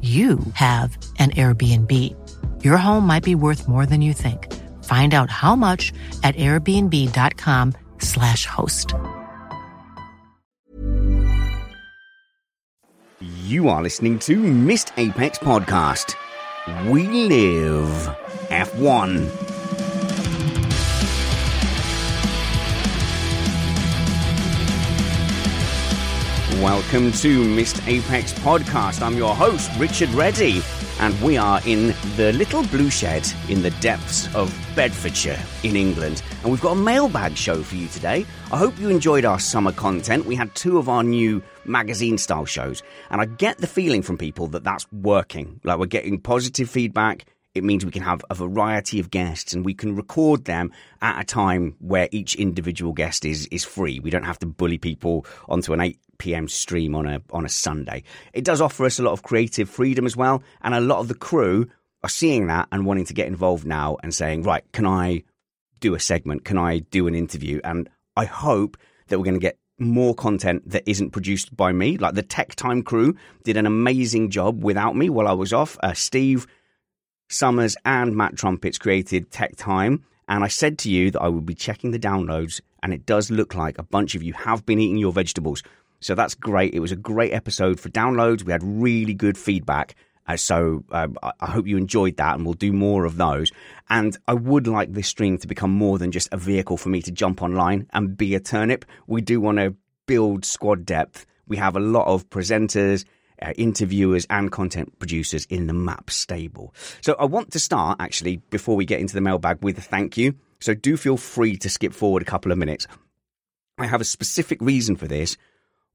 you have an Airbnb. Your home might be worth more than you think. Find out how much at airbnb.com/slash host. You are listening to Missed Apex Podcast. We live F1. Welcome to Missed Apex Podcast. I'm your host, Richard Reddy, and we are in the little blue shed in the depths of Bedfordshire in England. And we've got a mailbag show for you today. I hope you enjoyed our summer content. We had two of our new magazine style shows, and I get the feeling from people that that's working. Like we're getting positive feedback it means we can have a variety of guests and we can record them at a time where each individual guest is is free. We don't have to bully people onto an 8 p.m. stream on a on a Sunday. It does offer us a lot of creative freedom as well, and a lot of the crew are seeing that and wanting to get involved now and saying, "Right, can I do a segment? Can I do an interview?" And I hope that we're going to get more content that isn't produced by me. Like the Tech Time crew did an amazing job without me while I was off. Uh, Steve Summers and Matt Trumpets created Tech Time. And I said to you that I would be checking the downloads, and it does look like a bunch of you have been eating your vegetables. So that's great. It was a great episode for downloads. We had really good feedback. Uh, so um, I hope you enjoyed that, and we'll do more of those. And I would like this stream to become more than just a vehicle for me to jump online and be a turnip. We do want to build squad depth. We have a lot of presenters uh, interviewers and content producers in the map stable. So I want to start actually before we get into the mailbag with a thank you. So do feel free to skip forward a couple of minutes. I have a specific reason for this,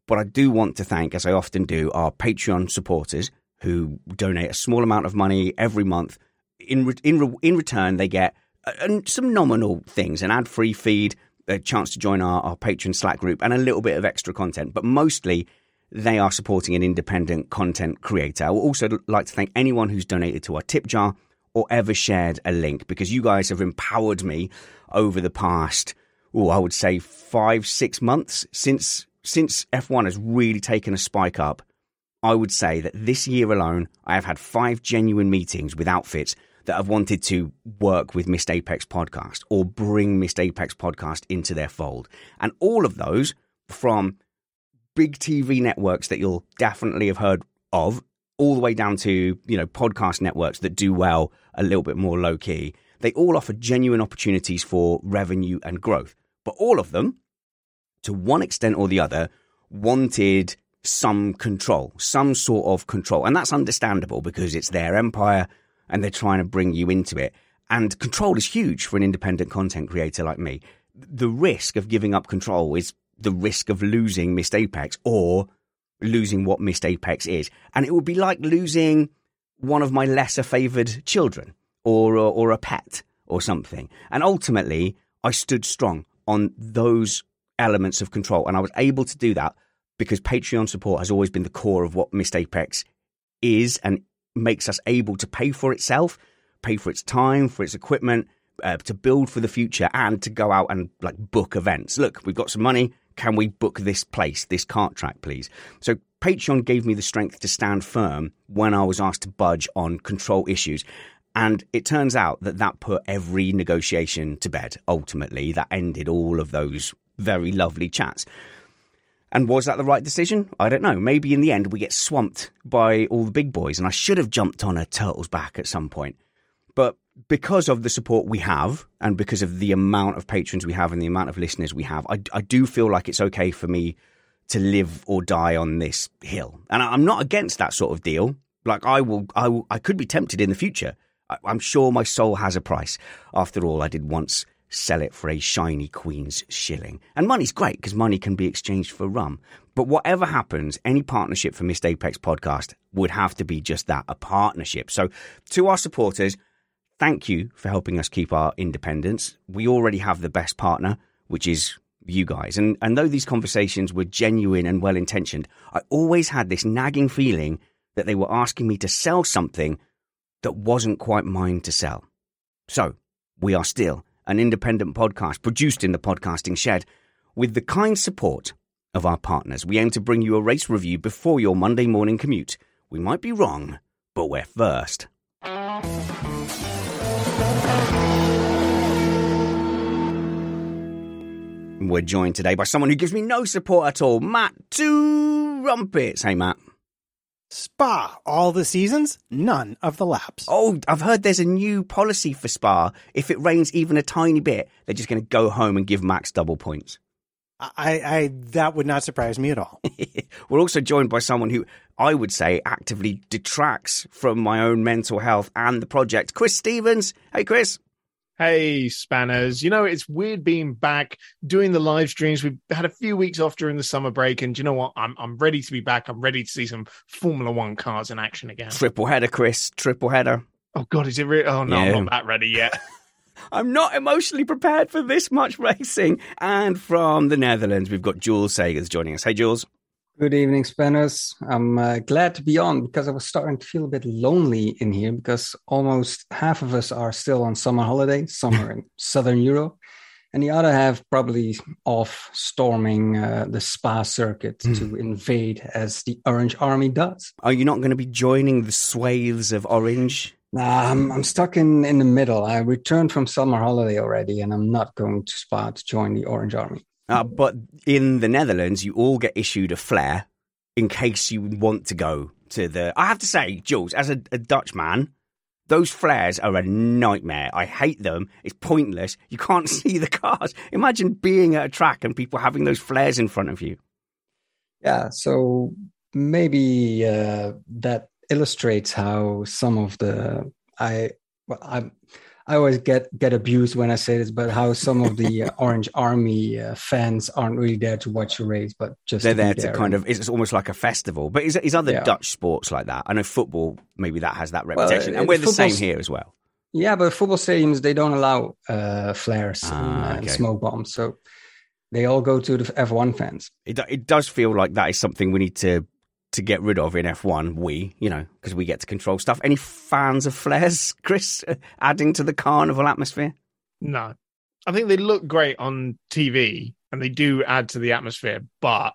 but I do want to thank, as I often do, our Patreon supporters who donate a small amount of money every month. In re- in re- in return, they get uh, some nominal things: an ad-free feed, a chance to join our, our Patreon Slack group, and a little bit of extra content. But mostly, they are supporting an independent content creator. I would also like to thank anyone who's donated to our tip jar or ever shared a link because you guys have empowered me over the past, oh, I would say five, six months since since F1 has really taken a spike up. I would say that this year alone, I have had five genuine meetings with outfits that have wanted to work with Missed Apex Podcast or bring Missed Apex Podcast into their fold. And all of those from big TV networks that you'll definitely have heard of, all the way down to, you know, podcast networks that do well a little bit more low key. They all offer genuine opportunities for revenue and growth. But all of them, to one extent or the other, wanted some control, some sort of control. And that's understandable because it's their empire and they're trying to bring you into it. And control is huge for an independent content creator like me. The risk of giving up control is the risk of losing Missed Apex or losing what Missed Apex is. And it would be like losing one of my lesser favored children or, or, or a pet or something. And ultimately, I stood strong on those elements of control. And I was able to do that because Patreon support has always been the core of what Missed Apex is and makes us able to pay for itself, pay for its time, for its equipment, uh, to build for the future and to go out and like book events. Look, we've got some money can we book this place, this cart track, please? So Patreon gave me the strength to stand firm when I was asked to budge on control issues. And it turns out that that put every negotiation to bed. Ultimately, that ended all of those very lovely chats. And was that the right decision? I don't know. Maybe in the end we get swamped by all the big boys, and I should have jumped on a turtle's back at some point. But because of the support we have, and because of the amount of patrons we have and the amount of listeners we have, I, I do feel like it's okay for me to live or die on this hill. And I'm not against that sort of deal. Like I will, I, will, I could be tempted in the future. I, I'm sure my soul has a price. After all, I did once sell it for a shiny queen's shilling. And money's great because money can be exchanged for rum. But whatever happens, any partnership for Missed Apex podcast would have to be just that, a partnership. So to our supporters, thank you for helping us keep our independence. We already have the best partner, which is you guys. And, and though these conversations were genuine and well intentioned, I always had this nagging feeling that they were asking me to sell something that wasn't quite mine to sell. So we are still an independent podcast produced in the podcasting shed with the kind support of our partners. We aim to bring you a race review before your Monday morning commute. We might be wrong, but we're first. We're joined today by someone who gives me no support at all, Matt Trumpets. Hey, Matt. Spa, all the seasons, none of the laps. Oh, I've heard there's a new policy for Spa. If it rains even a tiny bit, they're just going to go home and give Max double points. I, I that would not surprise me at all. We're also joined by someone who I would say actively detracts from my own mental health and the project. Chris Stevens. Hey, Chris. Hey, Spanners. You know, it's weird being back doing the live streams. We've had a few weeks off during the summer break, and you know what? I'm I'm ready to be back. I'm ready to see some Formula One cars in action again. Triple header, Chris. Triple header. Oh God, is it real? Oh no, Yeah. I'm not that ready yet. I'm not emotionally prepared for this much racing. And from the Netherlands, we've got Jules Sagers joining us. Hey, Jules. Good evening, Spanners. I'm uh, glad to be on because I was starting to feel a bit lonely in here because almost half of us are still on summer holiday, somewhere in Southern Europe, and the other half probably off storming uh, the spa circuit to invade as the Orange Army does. Are you not going to be joining the swathes of orange? Nah, I'm, I'm stuck in, in the middle. I returned from summer holiday already, and I'm not going to Spa to join the Orange Army. Uh, but in the Netherlands, you all get issued a flare in case you want to go to the. I have to say, Jules, as a, a Dutch man, those flares are a nightmare. I hate them. It's pointless. You can't see the cars. Imagine being at a track and people having those flares in front of you. Yeah, so maybe uh, that illustrates how some of the I well, I I always get get abused when I say this, but how some of the uh, Orange Army uh, fans aren't really there to watch a race, but just They're to be there to there. kind of. It's almost like a festival. But is, is other Yeah. Dutch sports like that? I know football. Maybe that has that reputation, uh, and we're the same here as well. Yeah, but football stadiums they don't allow uh, flares and, Ah, uh, okay. smoke bombs, so they all go to the F1 fans. It, it does feel like that is something we need to to get rid of in F1. We, you know, because we get to control stuff. Any fans of flares, Chris, adding to the carnival atmosphere? no, I think they look great on TV and they do add to the atmosphere, but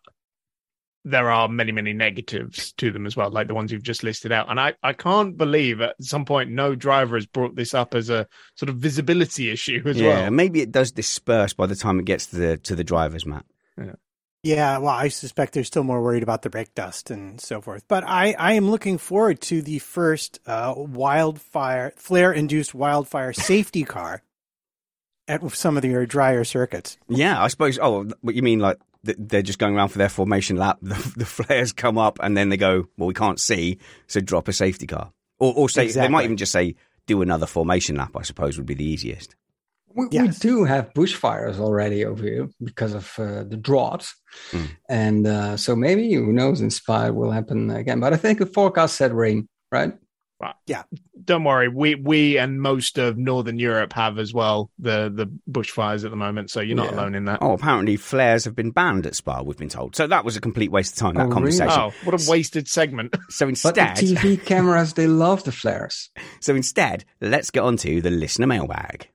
there are many, many negatives to them as well, like the ones you've just listed out. And I, I can't believe at some point no driver has brought this up as a sort of visibility issue as yeah, well. Yeah, maybe it does disperse by the time it gets to the to the drivers, Matt. Yeah, well, I suspect they're still more worried about the brake dust and so forth. But I, I am looking forward to the first uh, wildfire, flare induced wildfire safety car at some of your drier circuits. Yeah, I suppose. Oh, what you mean? Like they're just going around for their formation lap. The, the flares come up, and then they go, "Well, we can't see, so drop a safety car." Or, or say they might even just say, "Do another formation lap." I suppose would be the easiest. We, we do have bushfires already over here because of uh, the drought. Mm. And uh, so maybe, who knows, in Spa will happen again. But I think the forecast said rain, right? Right. Yeah. Don't worry, we we and most of Northern Europe have as well the the bushfires at the moment, so you're not Yeah. alone in that. Oh, apparently flares have been banned at Spa. We've been told. So that was a complete waste of time. That Oh, really? conversation. Oh, what a wasted segment! So But the instead, TV cameras, they love the flares. so instead, let's get on to the listener mailbag.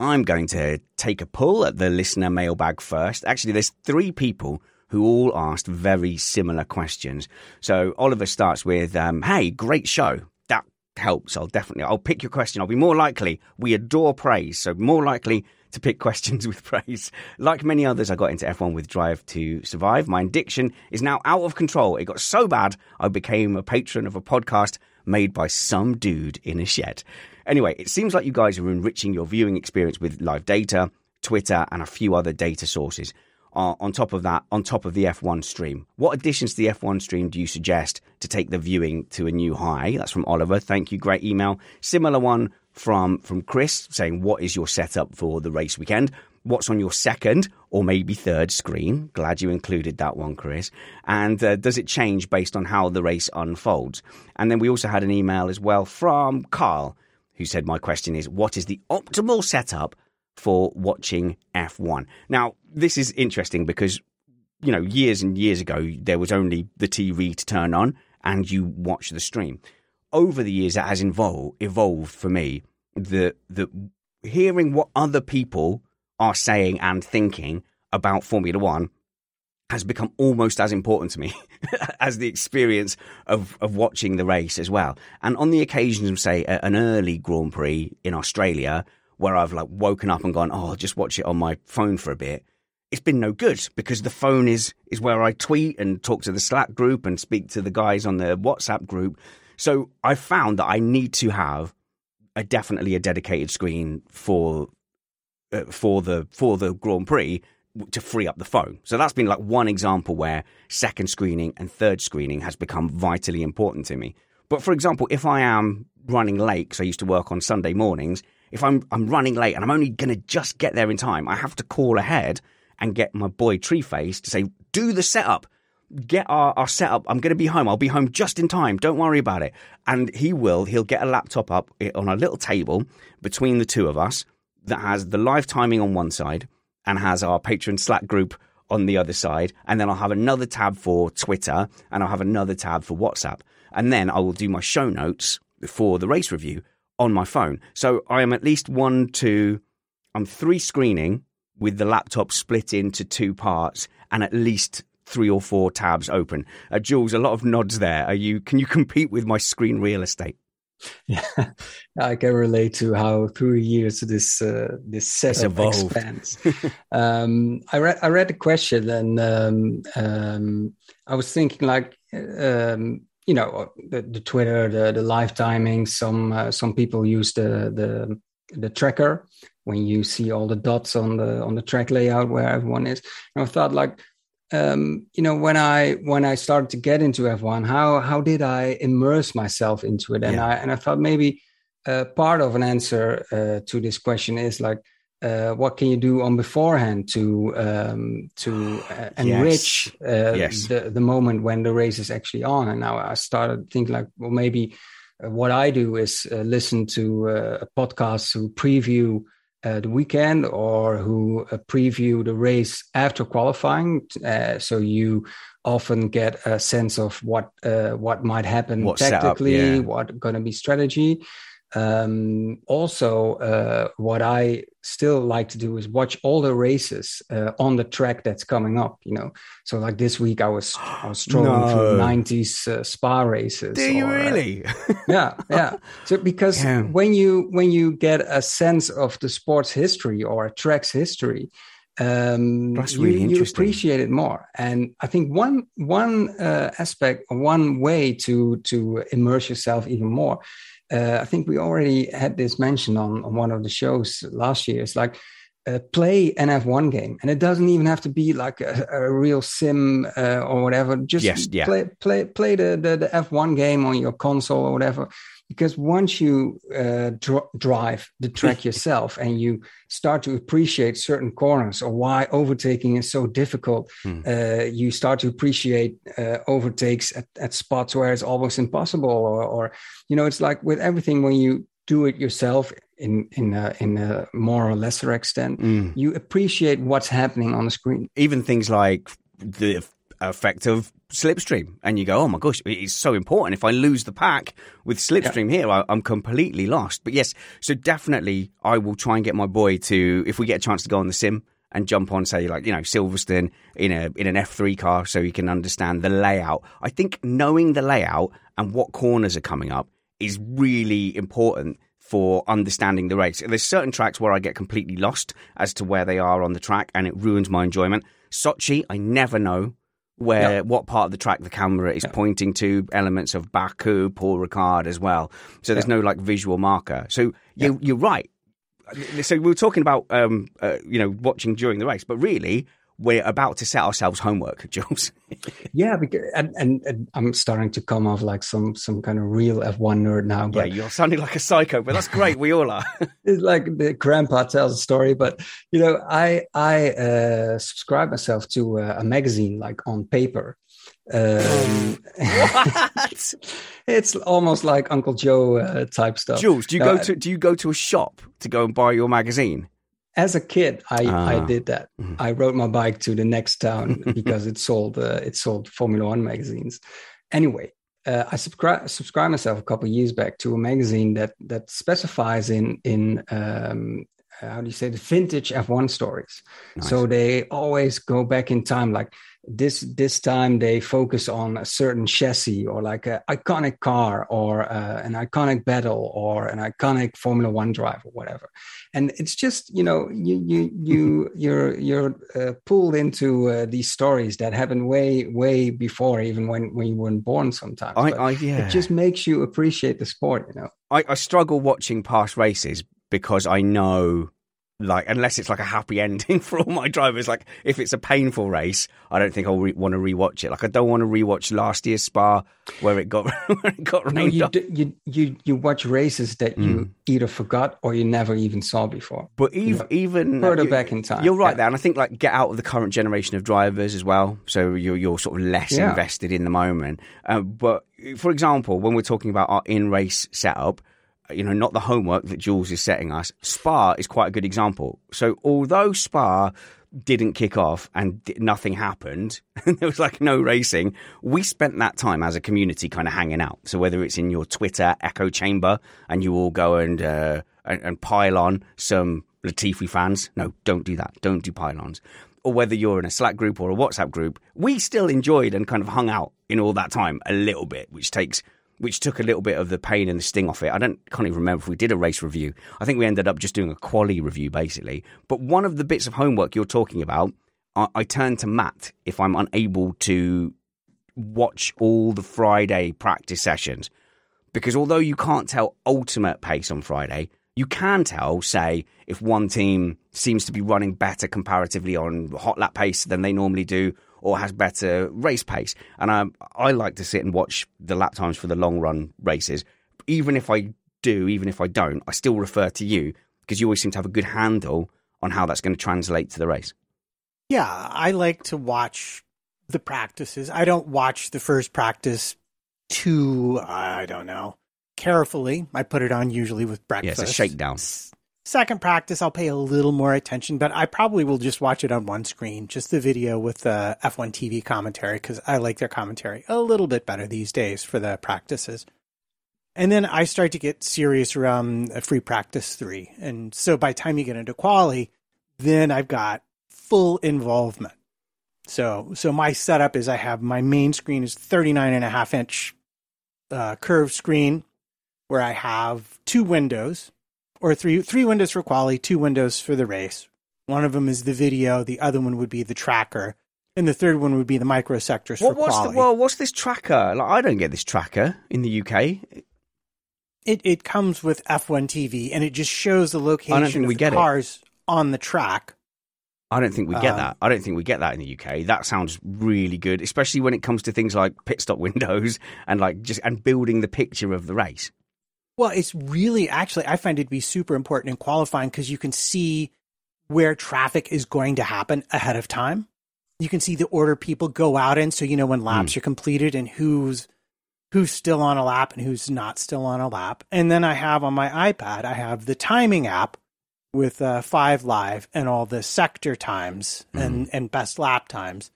I'm going to take a pull at the listener mailbag first. Actually, there's three people who all asked very similar questions. So Oliver starts with, um, "Hey, great show. That helps. I'll definitely I'll pick your question. I'll be more likely. We adore praise, so more likely to pick questions with praise. Like many others, I got into F1 with Drive to Survive. My addiction is now out of control. It got so bad, I became a patron of a podcast made by some dude in a shed. Anyway, it seems like you guys are enriching your viewing experience with live data, Twitter, and a few other data sources. Uh, on top of that, on top of the F1 stream, what additions to the F1 stream do you suggest to take the viewing to a new high? That's from Oliver. Thank you. Great email. Similar one from from Chris saying, "What is your setup for the race weekend? What's on your second or maybe third screen?" Glad you included that one, Chris. And uh, does it change based on how the race unfolds? And then we also had an email as well from Carl, who said, "My question is, what is the optimal setup for watching F1?" Now, this is interesting because you know years and years ago there was only the TV to turn on and you watch the stream over the years that has evolved evolved for me the the hearing what other people are saying and thinking about Formula One has become almost as important to me as the experience of, of watching the race as well. And on the occasions of say an early Grand Prix in Australia, where I've like woken up and gone, oh, I'll just watch it on my phone for a bit. It's been no good because the phone is is where I tweet and talk to the Slack group and speak to the guys on the WhatsApp group. So I found that I need to have a definitely a dedicated screen for uh, for the for the Grand Prix to free up the phone. So that's been like one example where second screening and third screening has become vitally important to me. But for example, if I am running late, because I used to work on Sunday mornings, if I'm I'm running late and I'm only going to just get there in time, I have to call ahead and get my boy Treeface to say, "Do the setup." get our, our setup. I'm going to be home. I'll be home just in time. Don't worry about it. And he will. He'll get a laptop up eh, on a little table between the two of us that has the live timing on one side and has our patron Slack group on the other side. And then I'll have another tab for Twitter and I'll have another tab for WhatsApp. And then I will do my show notes for the race review on my phone. So I am at least one, two, I'm three screening with the laptop split into two parts and at least three or four tabs open. Uh, Jules, a lot of nods there. Are you? Can you compete with my screen real estate? Yeah, I can relate to how through years this uh, this setup expands. um, I read I read the question and um, um, I was thinking like um, you know the, the, Twitter the, the live timing. Some uh, some people use the the the tracker when you see all the dots on the on the track layout where everyone is. And I thought like um, you know when i when i started to get into f1 how how did i immerse myself into it and yeah. i and i thought maybe uh, part of an answer uh, to this question is like uh, what can you do on beforehand to um, to uh, enrich yes. Uh, yes. the the moment when the race is actually on and now i started thinking like well maybe uh, what i do is listen to a podcast who preview uh, the weekend or who uh, preview the race after qualifying. Uh, so you often get a sense of what uh, what might happen what tactically, setup, yeah. what going to be strategy. Um, also, uh, what I still like to do is watch all the races uh, on the track that's coming up. You know, so like this week I was I was strolling no. through '90s uh, Spa races. Do you uh, really? yeah, yeah. So because yeah. when you when you get a sense of the sport's history or a track's history, um, That's really you, you, appreciate it more. And I think one one uh, aspect, one way to to immerse yourself even more uh, I think we already had this mentioned on, on one of the shows last year. It's like uh, play an F1 game, and it doesn't even have to be like a, a real sim uh, or whatever. Just yes, yeah. play play play the, the, the F1 game on your console or whatever, because once you uh, dr- drive the track yourself and you start to appreciate certain corners or why overtaking is so difficult mm. uh, you start to appreciate uh, overtakes at, at, spots where it's almost impossible or, or, you know it's like with everything when you do it yourself in in a, in a more or lesser extent mm. you appreciate what's happening on the screen even things like the effect of slipstream and you go oh my gosh it's so important if i lose the pack with slipstream yeah. here I, i'm completely lost but yes so definitely i will try and get my boy to if we get a chance to go on the sim and jump on say like you know silverstone in a in an f3 car so he can understand the layout i think knowing the layout and what corners are coming up is really important for understanding the race. There's certain tracks where I get completely lost as to where they are on the track and it ruins my enjoyment. Sochi, I never know where yep. what part of the track the camera is yep. pointing to elements of Baku, Paul Ricard as well. So there's yep. no like visual marker. So you, you're right. So we were talking about um, uh, you know watching during the race, but really we're about to set ourselves homework, Jules. yeah, because, and, and, and, I'm starting to come off like some some kind of real F1 nerd now. But yeah, you're sounding like a psycho, but that's great. we all are. it's like the grandpa tells a story, but you know, I I uh, subscribe myself to a, a magazine like on paper. Um, what? it's almost like Uncle Joe uh, type stuff. Jules, do you go to do you go to a shop to go and buy your magazine? As a kid, I, I ah. did that. Mm-hmm. I rode my bike to the next town because it sold uh, it sold Formula One magazines. Anyway, uh, I subscribe subscribe myself a couple years back to a magazine that that specifies in in um, how do you say the vintage F1 stories. Nice. So they always go back in time, like this this time they focus on a certain chassis or like an iconic car or uh, an iconic battle or an iconic formula one drive or whatever. And it's just you know you you you you're you're uh, pulled into uh, these stories that happened way way before even when when you weren't born sometimes. I, I, yeah. it just makes you appreciate the sport you know? I, I struggle watching past races because i know like unless it's like a happy ending for all my drivers like if it's a painful race i don't think i'll re- want to rewatch it like i don't want to rewatch last year's spa where it got where it got no, you, do, you you you watch races that mm. you either forgot or you never even saw before but even you know, even further you, back in time you're right yeah. there and i think like get out of the current generation of drivers as well so you're you're sort of less yeah. invested in the moment uh, but for example when we're talking about our in race setup you know, not the homework that Jules is setting us. Spa is quite a good example. So although Spa didn't kick off and nothing happened, and there was like no racing, we spent that time as a community kind of hanging out. So whether it's in your Twitter echo chamber and you all go and uh, and, and pile on some Latifi fans, no, don't do that. Don't do pylons. Or whether you're in a Slack group or a WhatsApp group, we still enjoyed and kind of hung out in all that time a little bit, which takes which took a little bit of the pain and the sting off it. I don't can't even remember if we did a race review. I think we ended up just doing a quali review basically. But one of the bits of homework you're talking about, I, I turn to Matt if I'm unable to watch all the Friday practice sessions. Because although you can't tell ultimate pace on Friday, you can tell, say, if one team seems to be running better comparatively on hot lap pace than they normally do, or has better race pace. And I, I like to sit and watch the lap times for the long run races. Even if I do, even if I don't, I still refer to you because you always seem to have a good handle on how that's going to translate to the race. Yeah, I like to watch the practices. I don't watch the first practice too, I don't know, carefully. I put it on usually with breakfast. Yeah, it's a shakedown. Second practice, I'll pay a little more attention, but I probably will just watch it on one screen, just the video with the F1 TV commentary, because I like their commentary a little bit better these days for the practices. And then I start to get serious around free practice three. And so by time you get into quali, then I've got full involvement. So, so my setup is I have my main screen is 39 and a half inch uh, curved screen where I have two windows or three three windows for quali, two windows for the race. One of them is the video, the other one would be the tracker, and the third one would be the microsectors what, for what's quali. The, well, what's this tracker? Like, I don't get this tracker in the UK. It it comes with F1 TV, and it just shows the location of the cars it. on the track. I don't think we get um, that. I don't think we get that in the UK. That sounds really good, especially when it comes to things like pit stop windows and like just and building the picture of the race. Well, it's really actually, I find it to be super important in qualifying because you can see where traffic is going to happen ahead of time. You can see the order people go out in, so you know when laps mm. are completed and who's who's still on a lap and who's not still on a lap. And then I have on my iPad, I have the timing app with uh, Five Live and all the sector times mm. and and best lap times.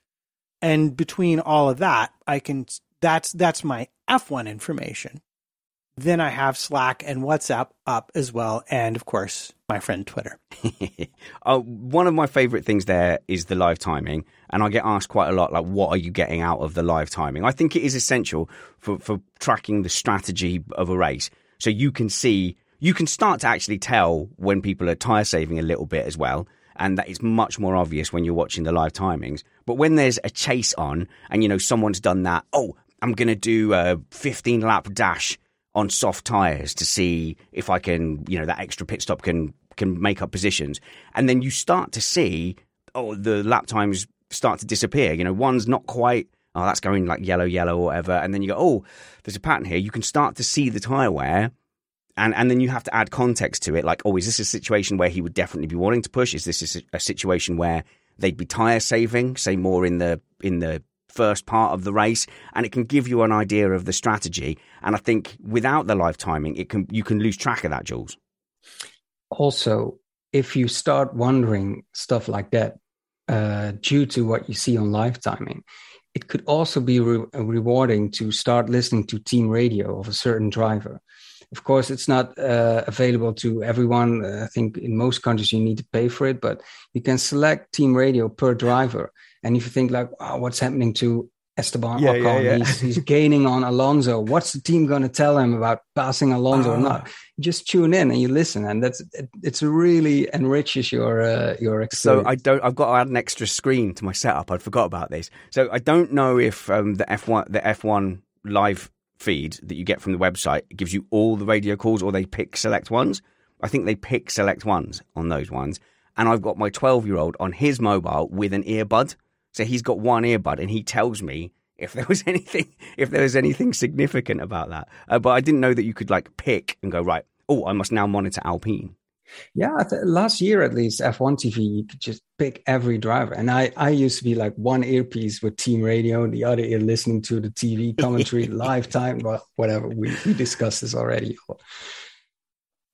And between all of that, I can that's that's my F1 information. Then I have Slack and WhatsApp up as well, and of course my friend Twitter. uh, one of my favorite things there is the live timing, and I get asked quite a lot, like, what are you getting out of the live timing? I think it is essential for for tracking the strategy of a race, so you can see, you can start to actually tell when people are tire saving a little bit as well and that is much more obvious when you're watching the live timings. But when there's a chase on, and you know someone's done that, oh, I'm going to do a 15 lap dash on soft tires to see if I can, you know, that extra pit stop can can make up positions, and then you start to see, oh, the lap times start to disappear. You know, one's not quite. Oh, that's going like yellow, yellow, or whatever. And then you go, oh, there's a pattern here. You can start to see the tire wear and and then you have to add context to it like oh is this a situation where he would definitely be wanting to push is this a, situation where they'd be tire saving say more in the in the first part of the race and it can give you an idea of the strategy and i think without the live timing it can you can lose track of that jules also if you start wondering stuff like that uh, due to what you see on live timing it could also be re- rewarding to start listening to team radio of a certain driver of course, it's not uh, available to everyone. Uh, I think in most countries you need to pay for it, but you can select team radio per driver. And if you think like, oh, what's happening to Esteban yeah, Ocon? Yeah, yeah. He's, he's, gaining on Alonso. What's the team going to tell him about passing Alonso or not? Ah. You just tune in and you listen, and that's it, it's really enriches your uh, your experience. So I don't. I've got to add an extra screen to my setup. I forgot about this. So I don't know if um, the F one the F one live feed that you get from the website gives you all the radio calls or they pick select ones. I think they pick select ones on those ones. And I've got my 12 year old on his mobile with an earbud. So he's got one earbud and he tells me if there was anything if there was anything significant about that. Uh, but I didn't know that you could like pick and go right. Oh, I must now monitor Alpine. Yeah, th- last year at least, F1 TV, you could just pick every driver. And I, I used to be like one earpiece with team radio and the other ear listening to the TV commentary live time, but whatever. We, we discussed this already.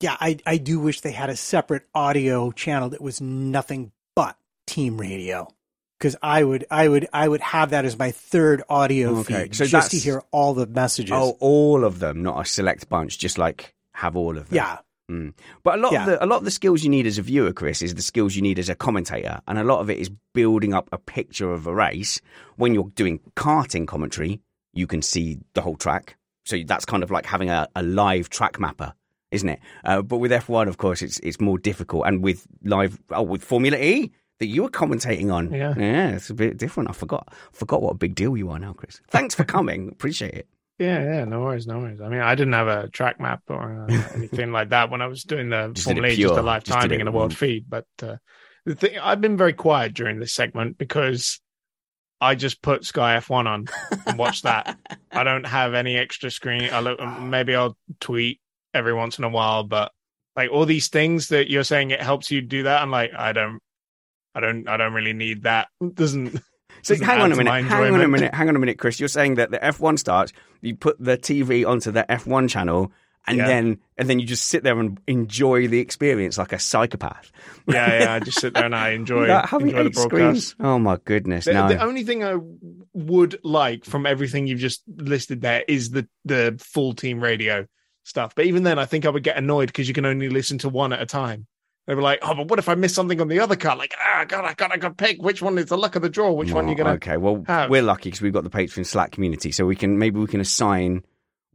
Yeah, I, I do wish they had a separate audio channel that was nothing but team radio. Because I would, I would, I would have that as my third audio okay. feed, so just to hear all the messages. Oh, all of them, not a select bunch. Just like have all of them. Yeah, Mm. But a lot yeah. of the a lot of the skills you need as a viewer, Chris, is the skills you need as a commentator, and a lot of it is building up a picture of a race. When you're doing karting commentary, you can see the whole track, so that's kind of like having a, a live track mapper, isn't it? Uh, but with F1, of course, it's it's more difficult, and with live oh, with Formula E that you were commentating on, yeah, yeah, it's a bit different. I forgot forgot what a big deal you are now, Chris. Thanks for coming, appreciate it. Yeah, yeah, no worries, no worries. I mean, I didn't have a track map or uh, anything like that when I was doing the just Formula E, just a live timing and a world feed. But uh, the thing, I've been very quiet during this segment because I just put Sky F1 on and watch that. I don't have any extra screen. I look, maybe I'll tweet every once in a while, but like all these things that you're saying, it helps you do that. I'm like, I don't, I don't, I don't really need that. It doesn't so hang on a minute, hang on a minute, hang on a minute, Chris. You're saying that the F1 starts, you put the TV onto the F1 channel, and yeah. then and then you just sit there and enjoy the experience like a psychopath. Yeah, yeah. I just sit there and I enjoy, enjoy the broadcast. Screens? Oh my goodness! The, no. the only thing I would like from everything you've just listed there is the the full team radio stuff. But even then, I think I would get annoyed because you can only listen to one at a time. They were like, oh, but what if I miss something on the other card? Like, ah, God, I got, I got to pick which one is the luck of the draw. Which one you're gonna? Okay, well, have? we're lucky because we've got the Patreon Slack community, so we can maybe we can assign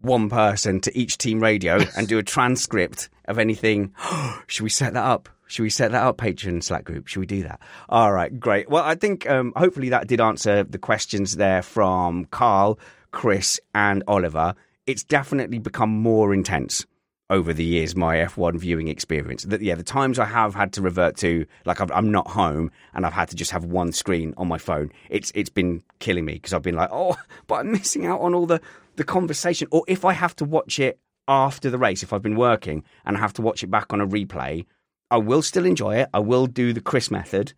one person to each team radio and do a transcript of anything. Should we set that up? Should we set that up, Patreon Slack group? Should we do that? All right, great. Well, I think um, hopefully that did answer the questions there from Carl, Chris, and Oliver. It's definitely become more intense over the years my F1 viewing experience. That yeah, the times I have had to revert to like i am not home and I've had to just have one screen on my phone. It's it's been killing me because I've been like, oh, but I'm missing out on all the the conversation. Or if I have to watch it after the race, if I've been working and I have to watch it back on a replay, I will still enjoy it. I will do the Chris method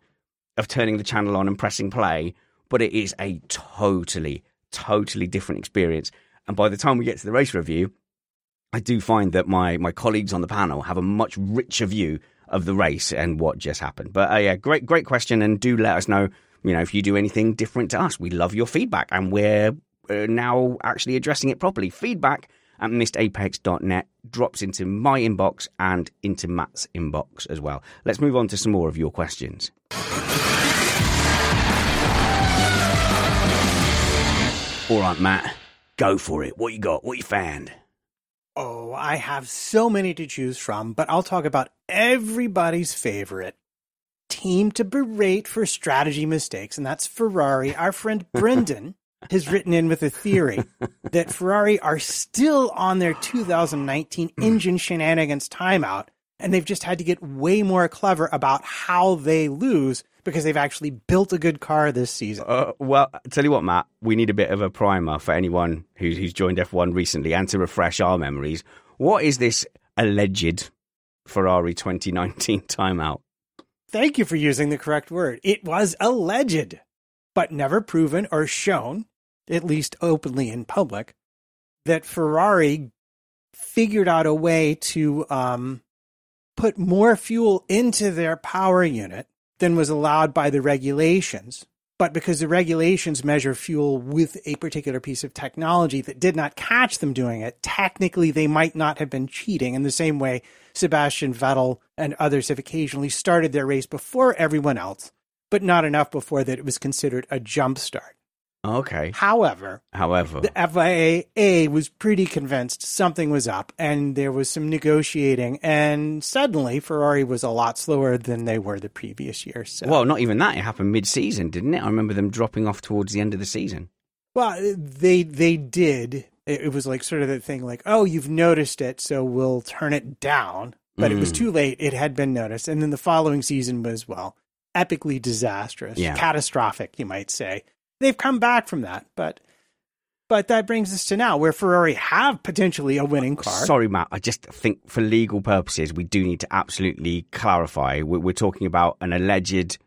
of turning the channel on and pressing play, but it is a totally, totally different experience. And by the time we get to the race review, I do find that my, my colleagues on the panel have a much richer view of the race and what just happened. But uh, yeah, great great question, and do let us know you know, if you do anything different to us, we love your feedback and we're uh, now actually addressing it properly. Feedback at missedapex.net drops into my inbox and into Matt's inbox as well. Let's move on to some more of your questions. All right, Matt, go for it. What you got? What you found? Oh, I have so many to choose from, but I'll talk about everybody's favorite team to berate for strategy mistakes, and that's Ferrari. Our friend Brendan has written in with a theory that Ferrari are still on their 2019 hmm. engine shenanigans timeout, and they've just had to get way more clever about how they lose because they've actually built a good car this season. Uh, well, tell you what, Matt, we need a bit of a primer for anyone who's, who's joined F1 recently and to refresh our memories. What is this alleged Ferrari 2019 timeout? Thank you for using the correct word. It was alleged, but never proven or shown, at least openly in public, that Ferrari figured out a way to um, put more fuel into their power unit than was allowed by the regulations. But because the regulations measure fuel with a particular piece of technology that did not catch them doing it, technically they might not have been cheating in the same way Sebastian Vettel and others have occasionally started their race before everyone else, but not enough before that it was considered a jump start. Okay. However, However, the FIA was pretty convinced something was up and there was some negotiating and suddenly Ferrari was a lot slower than they were the previous year. So well, not even that. It happened mid-season, didn't it? I remember them dropping off towards the end of the season. well they they did it was like sort of the thing like oh you've noticed it so we'll turn it down but it was Mm. too late it had been noticed and then the following season was well epically disastrous Yeah. catastrophic you might say they've come back from that but but that brings us to now where Ferrari have potentially a winning car Sorry, Matt. I just think for legal purposes, we do need to absolutely clarify. We're, we're talking about an alleged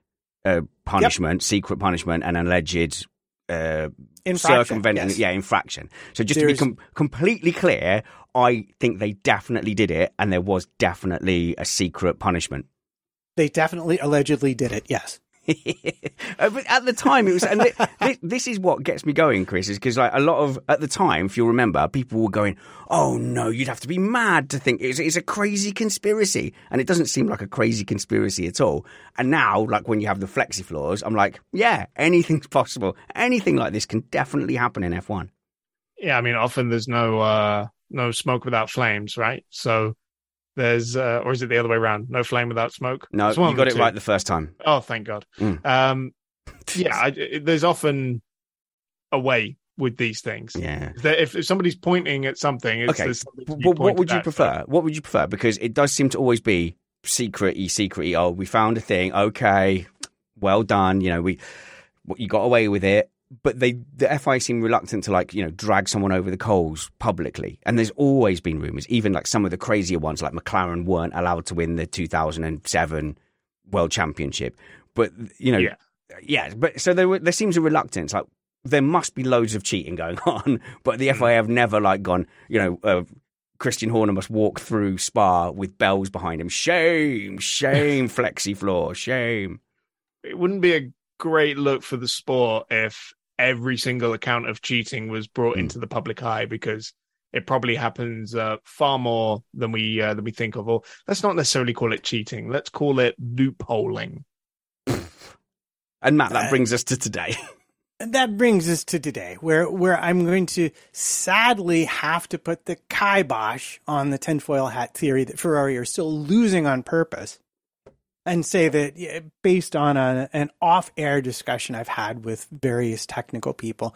uh, punishment, secret punishment, and an alleged uh, circumventing, yes. yeah, infraction. So just There's- to be com- completely clear, I think they definitely did it, and there was definitely a secret punishment. they definitely allegedly did it yes at the time, it was, and thi- thi- this is what gets me going, Chris, is because like a lot of at the time, if you remember, people were going, "Oh no, you'd have to be mad to think it's, it's a crazy conspiracy," and it doesn't seem like a crazy conspiracy at all. And now, like when you have the flexi floors, I'm like, yeah, anything's possible. Anything like this can definitely happen in F1. Yeah, I mean, often there's no uh no smoke without flames, right? So there's uh or is it the other way around? No flame without smoke. No, you got it two. right the first time. Oh, thank God. Mm. Um, yeah, I, it- there's often a way with these things. Yeah. That if, if somebody's pointing at something, it's, Okay, something what would you at. prefer? What would you prefer? Because it does seem to always be secrety, secrety. Oh, we found a thing. Okay, well done. You know, we you got away with it. But they, the FI seem reluctant to like, you know, drag someone over the coals publicly. And there's always been rumors, even like some of the crazier ones, like McLaren weren't allowed to win the 2007 World Championship. But you know, Yeah. yeah. But so there, were- there seems a reluctance. Like there must be loads of cheating going on, but the FIA have never like gone. You know, uh, Christian Horner must walk through Spa with bells behind him. Shame, shame, flexi floor, shame. it wouldn't be a great look for the sport if every single account of cheating was brought Mm. into the public eye because it probably happens uh, far more than we uh, than we think of. Or let's not necessarily call it cheating. Let's call it loopholing. And Matt, that Uh, brings us to today. That brings us to today, where where I'm going to sadly have to put the kibosh on the tinfoil hat theory that Ferrari are still losing on purpose, and say that based on a, an off-air discussion I've had with various technical people,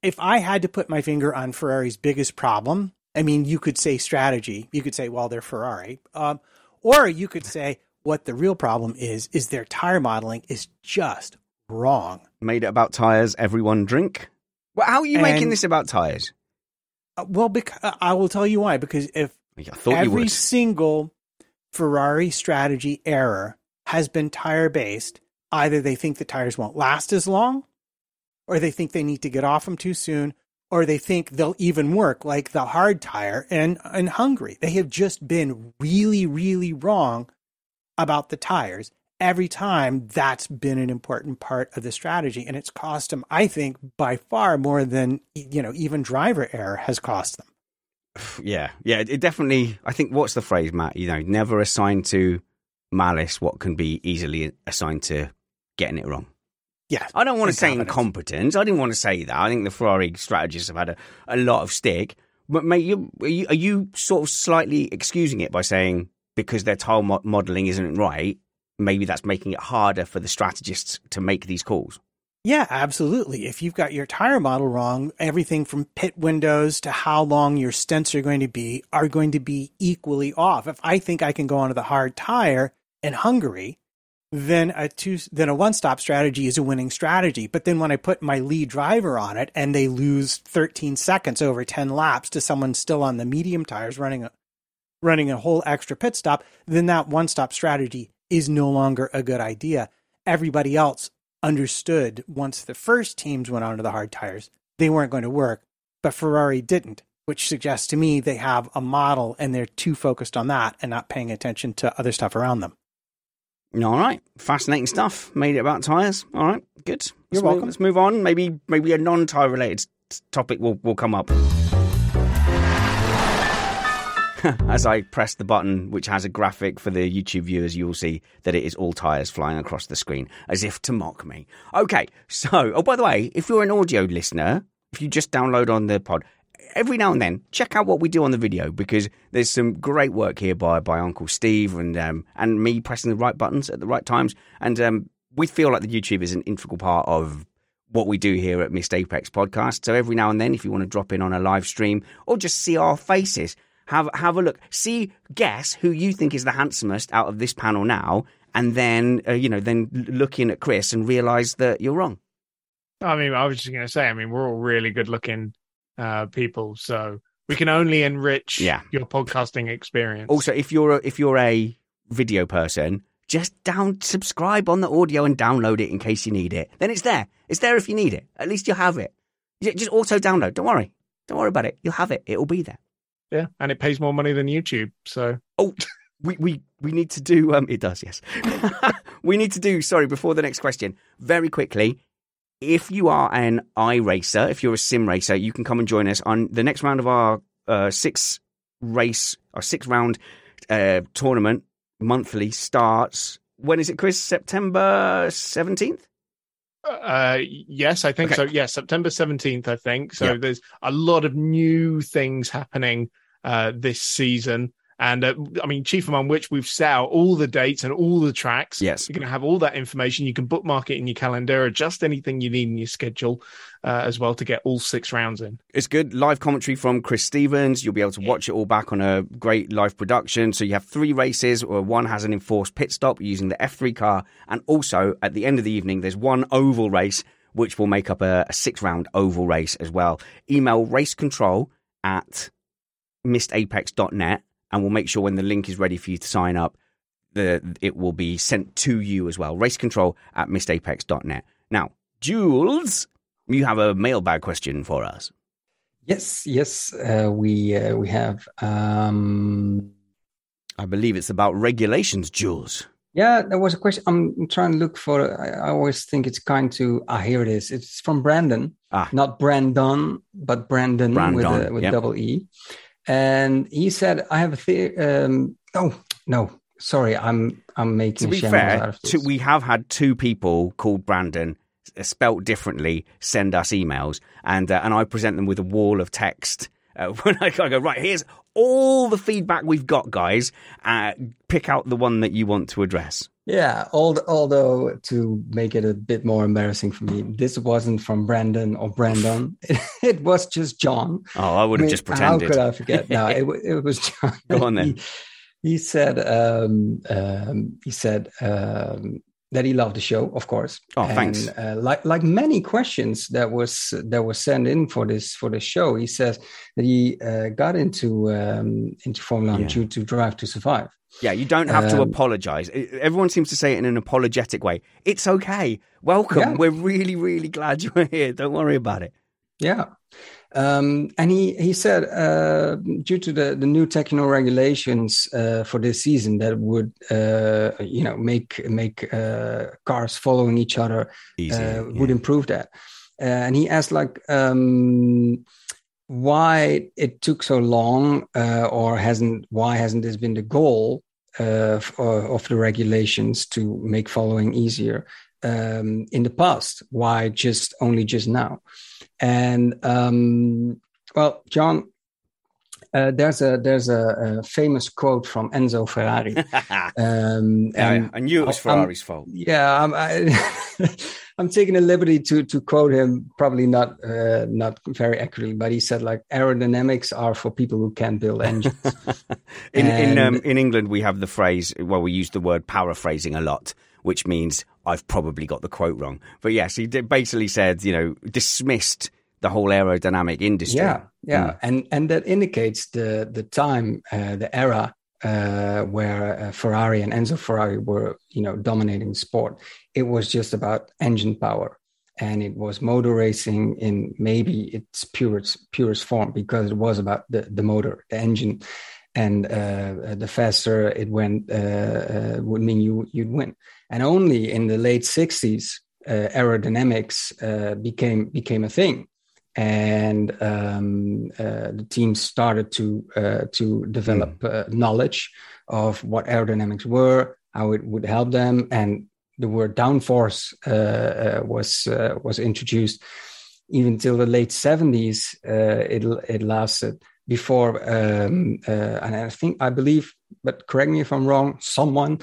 if I had to put my finger on Ferrari's biggest problem, I mean, you could say strategy, you could say, well, they're Ferrari, um, or you could say what the real problem is is their tire modeling is just wrong. Made it about tires. Everyone drink. Well, how are you making this about tires? Uh, Well, bec- I will tell you why. Because if I thought you every single Ferrari strategy error has been tire based, either they think the tires won't last as long, or they think they need to get off them too soon, or they think they'll even work like the hard tire and in Hungary. They have just been really, really wrong about the tires. every time that's been an important part of the strategy and it's cost them i think by far more than you know even driver error has cost them yeah yeah it definitely i think what's the phrase matt? You know never assign to malice what can be easily assigned to getting it wrong. Yeah i don't want to say incompetence. I didn't want to say that. I think the ferrari strategists have had a, a lot of stick. But mate you, are you are you sort of slightly excusing it by saying because their tile mo- modeling isn't right maybe that's making it harder for the strategists to make these calls. Yeah, absolutely. If you've got your tire model wrong, everything from pit windows to how long your stints are going to be are going to be equally off. If I think I can go onto the hard tire in Hungary, then a two then a one stop strategy is a winning strategy. But then when I put my lead driver on it and they lose 13 seconds over 10 laps to someone still on the medium tires running a running a whole extra pit stop, then that one stop strategy is no longer a good idea. Everybody else understood once the first teams went onto the hard tires, they weren't going to work, but Ferrari didn't, which suggests to me they have a model and they're too focused on that and not paying attention to other stuff around them. All right, fascinating stuff. Made it about tires. All right, good. You're let's welcome. Move, let's move on. Maybe maybe a non-tire related topic will will come up. As I press the button, which has a graphic for the YouTube viewers, you will see that it is all tyres flying across the screen, as if to mock me. Okay, so, oh, by the way, if you're an audio listener, if you just download on the pod, every now and then, check out what we do on the video because there's some great work here by, by Uncle Steve and um, and me pressing the right buttons at the right times. And um, we feel like the YouTube is an integral part of what we do here at Missed Apex Podcast. So every now and then, if you want to drop in on a live stream or just see our faces, have have a look. See, guess who you think is the handsomest out of this panel now, and then uh, you know, then looking at Chris and realize that you're wrong. I mean, I was just going to say, I mean, we're all really good looking uh, people, so we can only enrich Yeah. your podcasting experience. Also, if you're a, if you're a video person, just down subscribe on the audio and download it in case you need it. Then it's there. It's there if you need it. At least you have it. Just auto download. Don't worry. Don't worry about it. You'll have it. It'll be there. Yeah, and it pays more money than YouTube. So Oh, we we we need to do. Um, it does. Yes, we need to do. Sorry, before the next question, very quickly. If you are an iRacer, if you're a sim racer, you can come and join us on the next round of our uh, six race or six round uh, tournament. Monthly starts. When is it, Chris? September seventeenth. Uh, yes, I think Okay. so. Yes, September 17th, I think. So Yeah. there's a lot of new things happening uh, this season. And uh, I mean, chief among which we've set out all the dates and all the tracks. Yes. You're going to have all that information. You can bookmark it in your calendar, adjust anything you need in your schedule uh, as well to get all six rounds in. It's good. Live commentary from Chris Stevens. You'll be able to watch it all back on a great live production. So you have three races, where one has an enforced pit stop using the F3 car. And also at the end of the evening, there's one oval race, which will make up a, a six round oval race as well. Email race control at missedapex.net and we'll make sure when the link is ready for you to sign up, the it will be sent to you as well. Race control at missedapex.net. Now, Jules, you have a mailbag question for us. Yes, yes, uh, we uh, we have. Um, I believe it's about regulations, Jules. yeah, there was a question. I'm trying to look for. I, always think it's kind to. Ah, here it is. It's from Brandon, Ah. not Brandon, but Brandon, with a, with yep. double E. And he said, "I have a theory." Um, oh no, sorry, I'm I'm making To be shambles out fair, of this. to, we have had two people called Brandon, uh, spelt differently, send us emails, and uh, and I present them with a wall of text. Uh, when I, I go right, here's all the feedback we've got, guys. Uh, pick out the one that you want to address. Yeah, although, although to make it a bit more embarrassing for me, this wasn't from Brandon or Brandon. It, it was just John. Oh, I would have mean, just pretended. How could I forget? No, it, it was John. Go on then. He, he said um, um, he said um, that he loved the show, of course. Oh, and, thanks. Uh, like like many questions that was that was sent in for this for the show, he says that he uh, got into um, into Formula One Yeah. due to Drive to Survive. Yeah, you don't have to Um, apologize. Everyone seems to say it in an apologetic way. It's okay. Welcome. Yeah. We're really, really glad you're here. Don't worry about it. Yeah. Um, and he he said uh, due to the, the new techno regulations uh, for this season that would uh, you know make make uh, cars following each other Easier, uh, would improve that. Uh, and he asked like um, why it took so long, or hasn't why hasn't this been the goal of, of the regulations to make following easier um, in the past? Why just only just now? And um, well, John, uh, there's a there's a, a, famous quote from Enzo Ferrari. um, yeah, I knew it was Ferrari's I'm, fault. Yeah, I'm, I, I'm taking a liberty to to quote him, probably not uh, not very accurately, but he said like aerodynamics are for people who can't build engines. in and, in, um, in England, we have the phrase. Well, we use the word paraphrasing a lot, which means I've probably got the quote wrong. But yes, he basically said, you know, dismissed the whole aerodynamic industry. Yeah, yeah, mm. and and that indicates the the time, uh, the era uh, where uh, Ferrari and Enzo Ferrari were, you know, dominating sport. It was just about engine power, and it was motor racing in maybe its purest purest form because it was about the the motor, the engine, and uh, the faster it went uh, uh, would mean you you'd win. And only in the late '60s, aerodynamics became became a thing and um, uh, the team started to uh, to develop mm. uh, knowledge of what aerodynamics were, how it would help them, and the word downforce uh, uh, was uh, was introduced. Even till the late seventies, it it lasted before, um, and I think I believe, but correct me if I'm wrong. Someone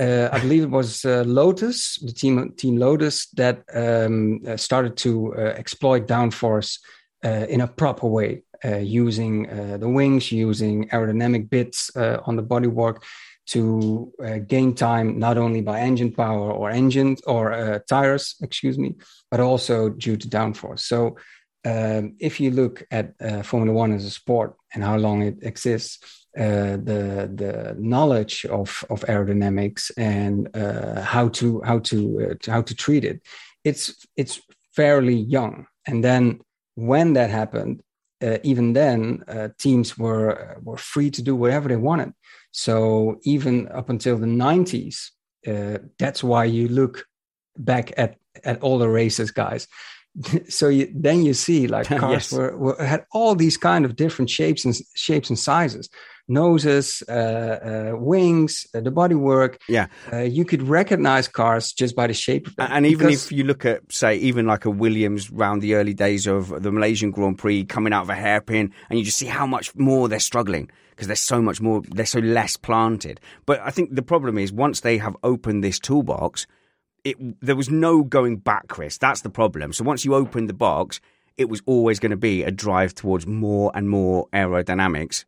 uh, I believe it was uh, Lotus, the team Team Lotus, that um, uh, started to uh, exploit downforce uh, in a proper way, using the wings, using aerodynamic bits on the bodywork to gain time not only by engine power or engines or tires, excuse me, but also due to downforce. So. Um, if you look at Formula One as a sport and how long it exists, uh, the the knowledge of of aerodynamics and uh, how to how to uh, how to treat it. It's it's fairly young. And then when that happened uh, even then uh, teams were were free to do whatever they wanted. So even up until the 90s that's why you look back at at all the races guys. So you, then you see like cars yes. were, were, had all these kind of different shapes and shapes and sizes noses, uh, uh, wings, uh, the bodywork. Yeah, uh, you could recognize cars just by the shape. of them. And even if you look at, say, even like a Williams round the early days of the Malaysian Grand Prix coming out of a hairpin, and you just see how much more they're struggling because there's so much more, they're so less planted. But I think the problem is once they have opened this toolbox. It, there was no going back, Chris. That's the problem. So once you open the box, it was always going to be a drive towards more and more aerodynamics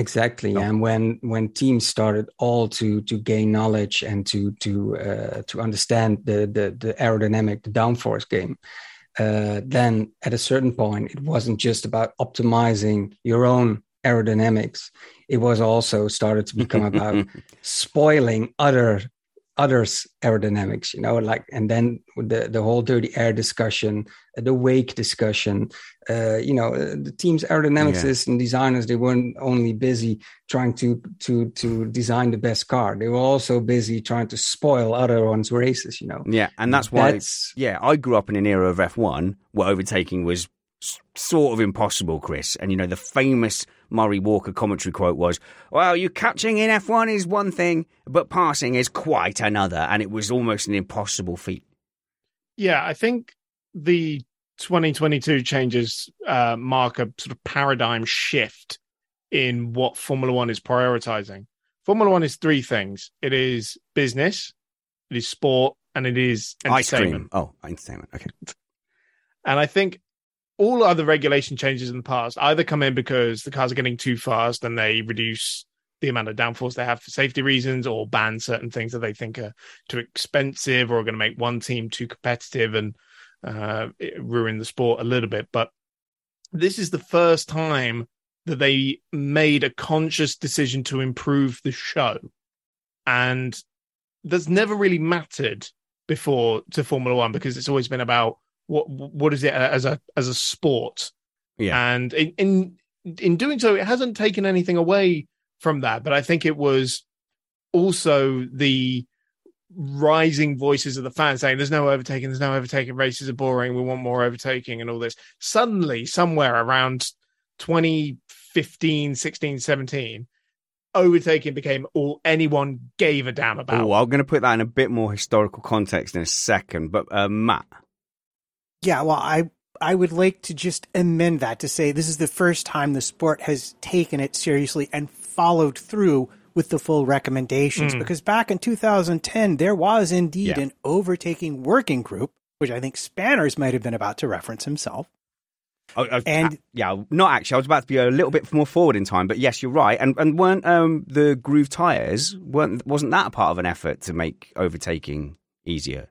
Exactly, oh. and when when teams started all to to gain knowledge and to to uh, to understand the, the the aerodynamic, the downforce game, uh, then at a certain point it wasn't just about optimizing your own aerodynamics. It was also started to become about spoiling other others aerodynamics you know like and then the the whole dirty air discussion the wake discussion uh, you know uh, the team's aerodynamicists yeah. and designers they weren't only busy trying to to to design the best car they were also busy trying to spoil other ones races you know yeah and that's why that's, yeah i grew up in an era of f1 where overtaking was sort of impossible, Chris. And you know, the famous Murray Walker commentary quote was, Well, you catching in F1 is one thing, but passing is quite another. And it was almost an impossible feat. Yeah, I think the 2022 changes uh, mark a sort of paradigm shift in what Formula One is prioritizing. Formula One is three things it is business, it is sport, and it is entertainment. Oh, entertainment. Okay. And I think all other regulation changes in the past either come in because the cars are getting too fast and they reduce the amount of downforce they have for safety reasons or ban certain things that they think are too expensive or are going to make one team too competitive and uh, ruin the sport a little bit. But this is the first time that they made a conscious decision to improve the show. And that's never really mattered before to Formula One because it's always been about what what is it as a as a sport Yeah. And in, in in doing so, it hasn't taken anything away from that. But I think it was also the rising voices of the fans saying there's no overtaking, there's no overtaking, races are boring, we want more overtaking and all this. Suddenly, somewhere around 2015, 16, 17, overtaking became all anyone gave a damn about. Oh, I'm going to put that in a bit more historical context in a second. But uh, Matt, Yeah, well, I I would like to just amend that to say this is the first time the sport has taken it seriously and followed through with the full recommendations. Because back in 2010, there was indeed Yeah. an overtaking working group, which I think Spanners might have been about to reference himself. And- uh, yeah, not actually. I was about to be a little bit more forward in time, but yes, you're right. And and weren't um, the groove tires weren't wasn't that a part of an effort to make overtaking easier,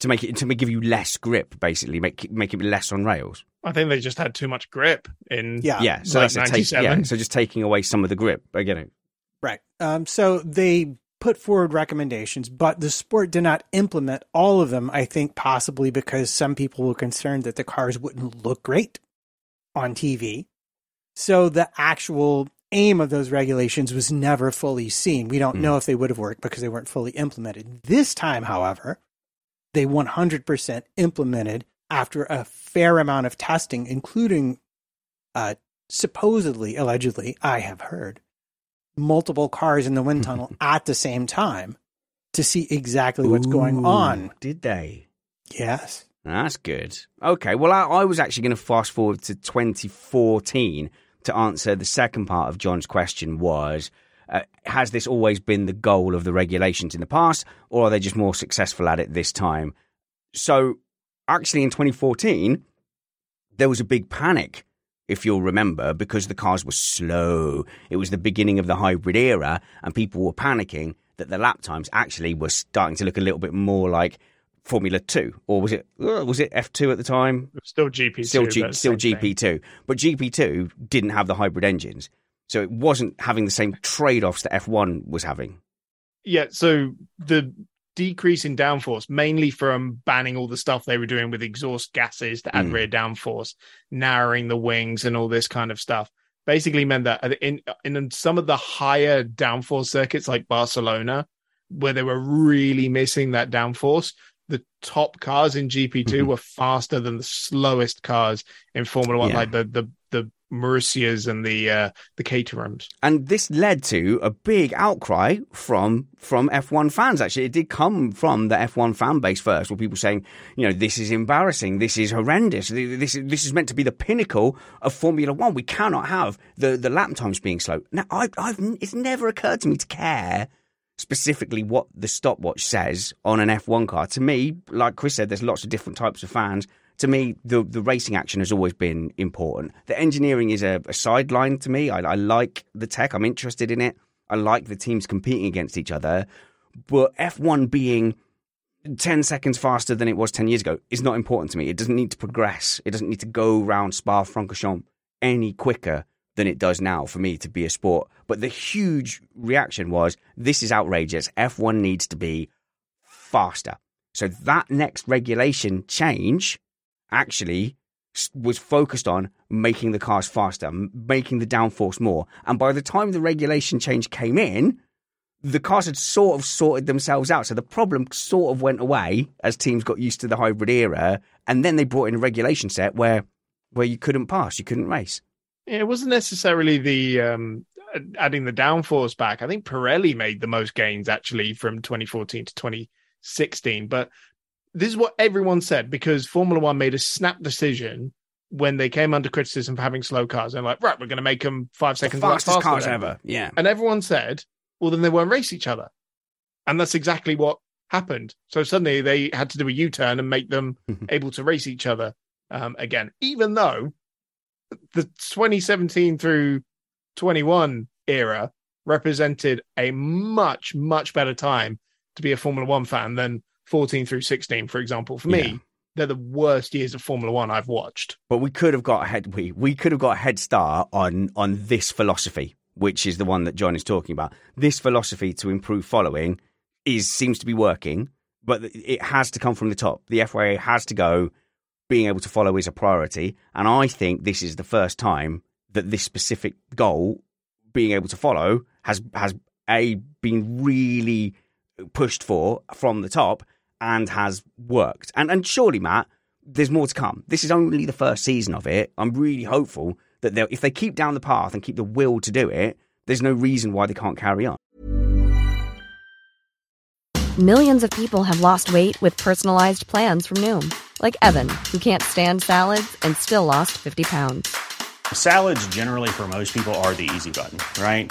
to make it to give you less grip, basically make make it less on rails. I think they just had too much grip in Yeah. yeah, so like that's a take, 97. yeah, so just taking away some of the grip. I get it. Right. Um, so they put forward recommendations, but the sport did not implement all of them, I think possibly because some people were concerned that the cars wouldn't look great on TV. So the actual aim of those regulations was never fully seen. We don't know if they would have worked because they weren't fully implemented. This time, however, they 100% implemented after a fair amount of testing, including uh, supposedly, allegedly, I have heard, multiple cars in the wind tunnel at the same time to see exactly what's going on. Did they? Yes. That's good. Okay, well, I, I was actually going to fast forward to 2014 to answer the second part of John's question was, uh, has this always been the goal of the regulations in the past, or are they just more successful at it this time? So, actually, in 2014, there was a big panic, if you'll remember, because the cars were slow. It was the beginning of the hybrid era, and people were panicking that the lap times actually were starting to look a little bit more like Formula Two, or was it uh, was it F two at the time? still GP2. Still, G, still. GP two, but GP two didn't have the hybrid engines, so it wasn't having the same trade offs that F one was having. Yeah, so the decrease in downforce, mainly from banning all the stuff they were doing with exhaust gases to add Mm. rear downforce, narrowing the wings, and all this kind of stuff, basically meant that in in some of the higher downforce circuits like Barcelona, where they were really missing that downforce, the top cars in GP2 Mhm. were faster than the slowest cars in Formula One, Yeah. like the the Marussias and the uh, the Caterhams. and this led to a big outcry from from F1 fans. Actually, it did come from the F1 fan base first, where people saying, you know, this is embarrassing, this is horrendous, this is this is meant to be the pinnacle of Formula One. We cannot have the the lap times being slow. Now, I, I've it's never occurred to me to care specifically what the stopwatch says on an F1 car. To me, like Chris said, there's lots of different types of fans. To me, the the racing action has always been important. The engineering is a, a sideline to me. I, I like the tech. I'm interested in it. I like the teams competing against each other. But F1 being 10 seconds faster than it was 10 years ago is not important to me. It doesn't need to progress. It doesn't need to go round Spa Francorchamps any quicker than it does now for me to be a sport. But the huge reaction was this is outrageous. F1 needs to be faster. So that next regulation change actually was focused on making the cars faster, making the downforce more. And by the time the regulation change came in, the cars had sort of sorted themselves out. So the problem sort of went away as teams got used to the hybrid era. And then they brought in a regulation set where where you couldn't pass, you couldn't race. Yeah, it wasn't necessarily the um, adding the downforce back. I think Pirelli made the most gains actually from 2014 to 2016. But this is what everyone said because Formula One made a snap decision when they came under criticism for having slow cars. And like, right, we're going to make them five seconds the fastest faster cars than ever. Yeah. And everyone said, well, then they won't race each other. And that's exactly what happened. So suddenly they had to do a U turn and make them able to race each other um, again, even though the 2017 through 21 era represented a much, much better time to be a Formula One fan than 14 through 16, for example. For me, Yeah. they're the worst years of Formula One I've watched. But we could have got a head we we could have got a head start on on this philosophy, which is the one that John is talking about. This philosophy to improve following is seems to be working, but it has to come from the top. The FIA has to go. being able to follow is a priority. And I think this is the first time that this specific goal, being able to follow, has has a been really pushed for from the top and has worked. And and surely, Matt, there's more to come. This is only the first season of it. I'm really hopeful that if they keep down the path and keep the will to do it, there's no reason why they can't carry on. Millions of people have lost weight with personalized plans from Noom, like Evan, who can't stand salads and still lost 50 pounds. Salads, generally, for most people, are the easy button, right?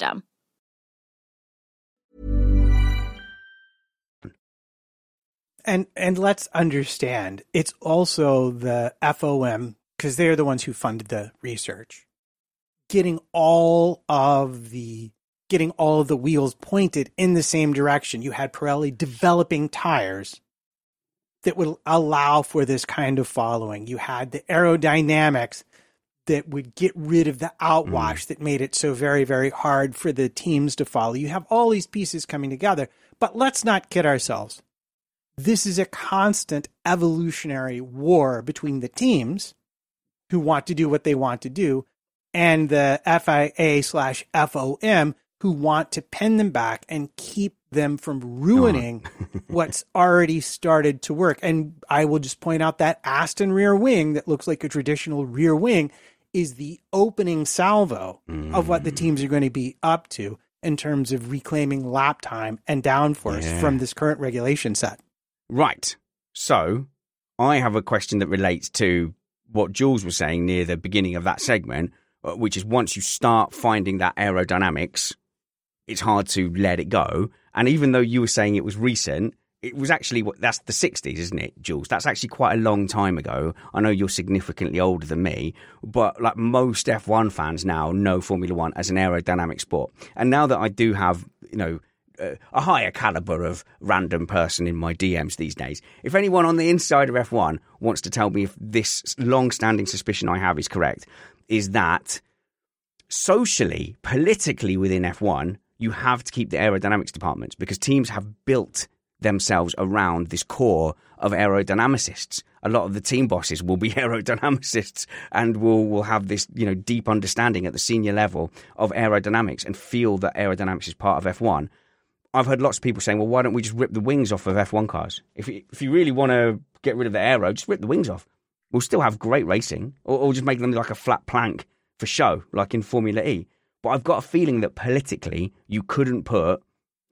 system. And and let's understand, it's also the FOM because they're the ones who funded the research, getting all of the getting all of the wheels pointed in the same direction. You had Pirelli developing tires that would allow for this kind of following. You had the aerodynamics that would get rid of the outwash mm. that made it so very, very hard for the teams to follow. You have all these pieces coming together, but let's not kid ourselves. This is a constant evolutionary war between the teams who want to do what they want to do and the FIA slash FOM who want to pin them back and keep them from ruining what's already started to work. And I will just point out that Aston rear wing that looks like a traditional rear wing is the opening salvo mm. of what the teams are going to be up to in terms of reclaiming lap time and downforce yeah. from this current regulation set. Right. So I have a question that relates to what Jules was saying near the beginning of that segment, uh, which is once you start finding that aerodynamics, it's hard to let it go. And even though you were saying it was recent, it was actually what that's the 60s, isn't it, Jules? That's actually quite a long time ago. I know you're significantly older than me, but like most F1 fans now know Formula One as an aerodynamic sport. And now that I do have, you know, uh, a higher caliber of random person in my DMs these days. If anyone on the inside of F1 wants to tell me if this long standing suspicion I have is correct, is that socially, politically within F1, you have to keep the aerodynamics departments because teams have built themselves around this core of aerodynamicists. A lot of the team bosses will be aerodynamicists and will, will have this, you know, deep understanding at the senior level of aerodynamics and feel that aerodynamics is part of F1. I've heard lots of people saying, well, why don't we just rip the wings off of F1 cars? If you, if you really want to get rid of the aero, just rip the wings off. We'll still have great racing, or, or just make them like a flat plank for show, like in Formula E. But I've got a feeling that politically, you couldn't put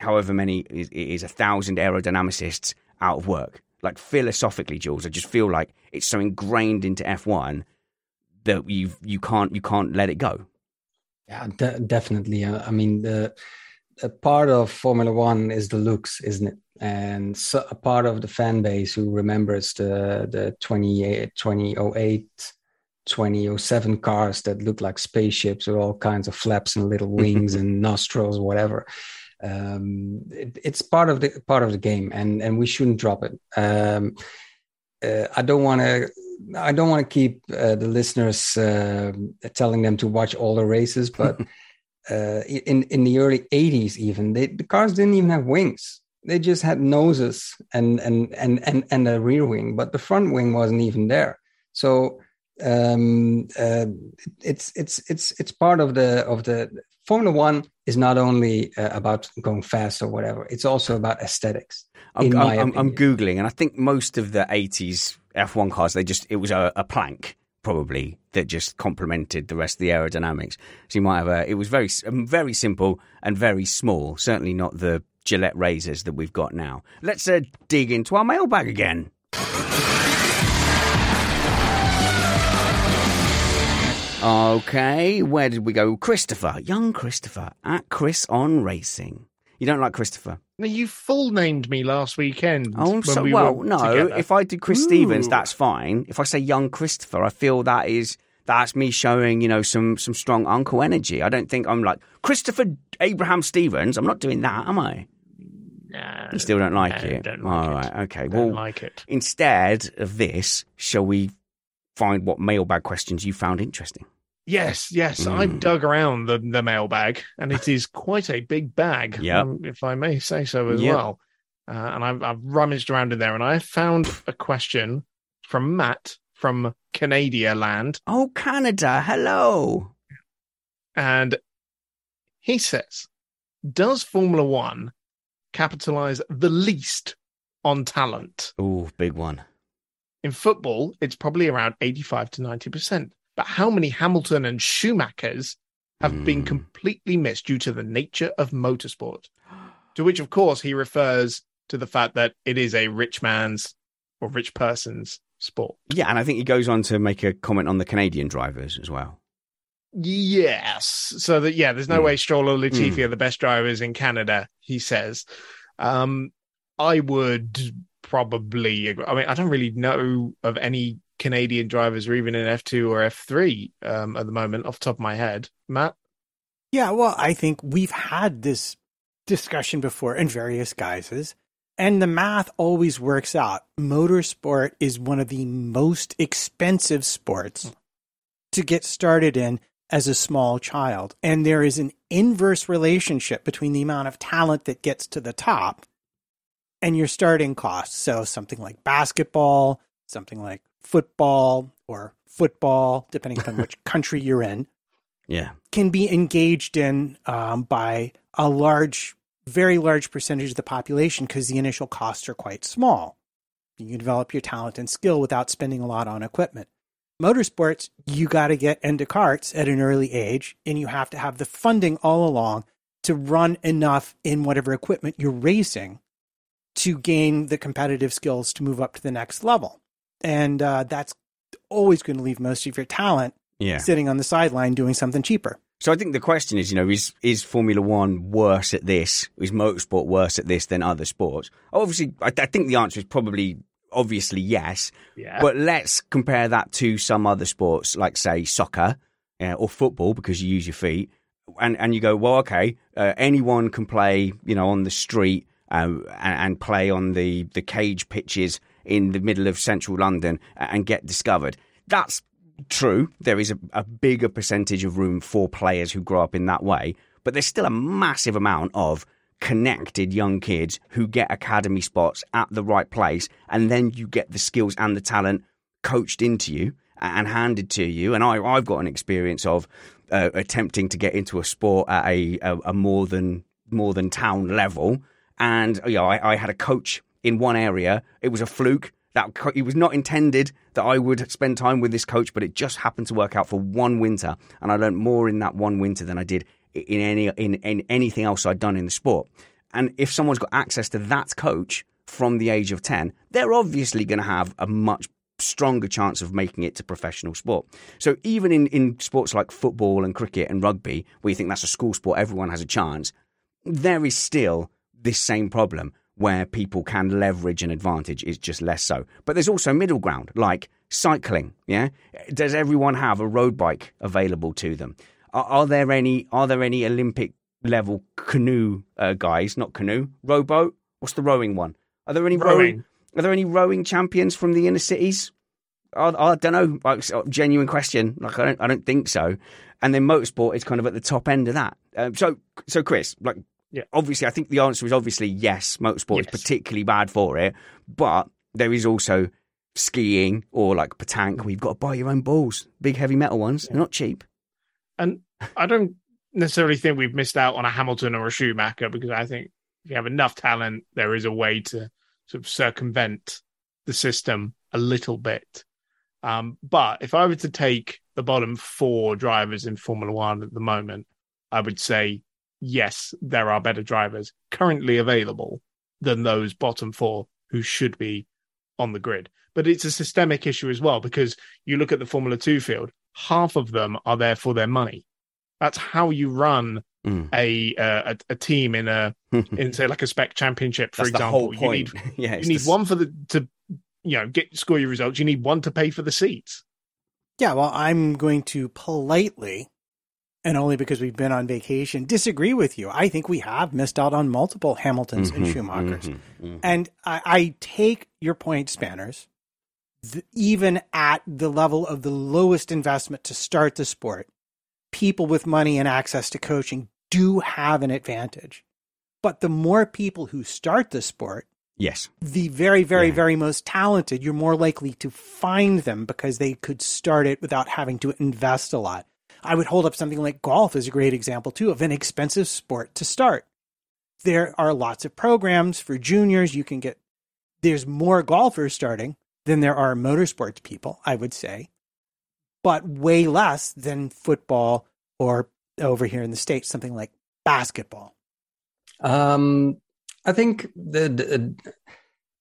however many is, is a thousand aerodynamicists out of work. Like philosophically, Jules, I just feel like it's so ingrained into F1 that you you can't you can't let it go. Yeah, de- definitely. Uh, I mean, the a part of Formula One is the looks, isn't it? And so a part of the fan base who remembers the the 2008, 2008 2007 cars that look like spaceships with all kinds of flaps and little wings and nostrils, whatever Um, it, it's part of the part of the game, and and we shouldn't drop it. Um, uh, I don't want to. I don't want to keep uh, the listeners uh, telling them to watch all the races, but uh, in in the early '80s, even they, the cars didn't even have wings. They just had noses and and and and and a rear wing, but the front wing wasn't even there. So um, uh, it's it's it's it's part of the of the Formula One is not only uh, about going fast or whatever; it's also about aesthetics. I'm, I'm, I'm, googling, and I think most of the '80s F1 cars they just it was a, a plank probably that just complemented the rest of the aerodynamics. So you might have a. It was very um, very simple and very small. Certainly not the Gillette razors that we've got now. Let's uh, dig into our mailbag again. Okay, where did we go? Christopher, young Christopher, at Chris on Racing. You don't like Christopher? No, you full named me last weekend. Oh, so we well, no. Together. If I do Chris Ooh. Stevens, that's fine. If I say young Christopher, I feel that is that's me showing you know some some strong uncle energy. I don't think I'm like Christopher Abraham Stevens. I'm not doing that, am I? No, you still don't like no, it. Don't like All it. right, okay. Don't well, like it. Instead of this, shall we find what mailbag questions you found interesting. Yes, yes, mm. I've dug around the, the mailbag, and it is quite a big bag, yep. um, if I may say so as yep. well. Uh, and I've, I've rummaged around in there, and I found a question from Matt from Canada land. Oh, Canada, hello. And he says, "Does Formula One capitalize the least on talent?" Oh, big one. In football, it's probably around 85 to 90%. But how many Hamilton and Schumachers have mm. been completely missed due to the nature of motorsport? To which, of course, he refers to the fact that it is a rich man's or rich person's sport. Yeah, and I think he goes on to make a comment on the Canadian drivers as well. Yes. So that yeah, there's no mm. way Stroll or Latifi mm. are the best drivers in Canada, he says. Um, I would probably. I mean, I don't really know of any Canadian drivers or even in F2 or F3 um, at the moment off the top of my head. Matt? Yeah, well, I think we've had this discussion before in various guises, and the math always works out. Motorsport is one of the most expensive sports to get started in as a small child. And there is an inverse relationship between the amount of talent that gets to the top and your starting costs. So something like basketball, something like football or football, depending on which country you're in, yeah, can be engaged in um, by a large, very large percentage of the population because the initial costs are quite small. You can develop your talent and skill without spending a lot on equipment. Motorsports, you got to get into karts at an early age, and you have to have the funding all along to run enough in whatever equipment you're racing to gain the competitive skills to move up to the next level and uh, that's always going to leave most of your talent yeah. sitting on the sideline doing something cheaper. So I think the question is, you know, is is Formula One worse at this? Is motorsport worse at this than other sports? Obviously, I, I think the answer is probably obviously yes. Yeah. But let's compare that to some other sports, like say soccer uh, or football, because you use your feet, and and you go, well, okay, uh, anyone can play, you know, on the street um, and, and play on the the cage pitches in the middle of central London and get discovered. That's true. There is a, a bigger percentage of room for players who grow up in that way, but there's still a massive amount of connected young kids who get academy spots at the right place, and then you get the skills and the talent coached into you and handed to you. And I, I've got an experience of uh, attempting to get into a sport at a, a, a, more than more than town level, and oh, you know, I, I had a coach in one area. It was a fluke. That it was not intended that I would spend time with this coach, but it just happened to work out for one winter, and I learned more in that one winter than I did in any in, in anything else I'd done in the sport. And if someone's got access to that coach from the age of ten, they're obviously going to have a much stronger chance of making it to professional sport. So even in, in sports like football and cricket and rugby, where you think that's a school sport, everyone has a chance, there is still this same problem where people can leverage an advantage is just less so. But there's also middle ground, like cycling. Yeah, does everyone have a road bike available to them? Are, are there any are there any Olympic level canoe uh, guys, not canoe, rowboat. What's the rowing one? Are there any rowing? Rowing. Are there any rowing champions from the inner cities? I, I don't know. Like genuine question. Like I don't, I don't think so. And then motorsport is kind of at the top end of that. Um, so, so Chris, like, Yeah. obviously, I think the answer is obviously yes. Motorsport is particularly bad for it, but there is also skiing or like petanque. where you've got to buy your own balls, big heavy metal ones. They're not cheap. And I don't necessarily think we've missed out on a Hamilton or a Schumacher because I think if you have enough talent, there is a way to sort of circumvent the system a little bit. Um, but if I were to take the bottom four drivers in Formula One at the moment, I would say yes, there are better drivers currently available than those bottom four who should be on the grid. But it's a systemic issue as well because you look at the Formula Two field, half of them are there for their money. That's how you run Mm. a uh, a, a team in a in say like a spec championship, for That's the example. whole You need yeah, you need the- one for the to you know get score your results. You need one to pay for the seats. Yeah, well, I'm going to politely, and only because we've been on vacation, disagree with you. I think we have missed out on multiple Hamiltons and Mhm, Schumachers. mhm, mhm. And I, I take your point, Spanners. The, even at the level of the lowest investment to start the sport, people with money and access to coaching do have an advantage. But the more people who start the sport, Yes. the very, very, Yeah. very most talented, you're more likely to find them because they could start it without having to invest a lot. I would hold up something like golf as a great example, too, of an expensive sport to start. There are lots of programs for juniors. You can get, there's more golfers starting than there are motorsports people, I would say, but way less than football or over here in the States, something like basketball. Um, I think the, the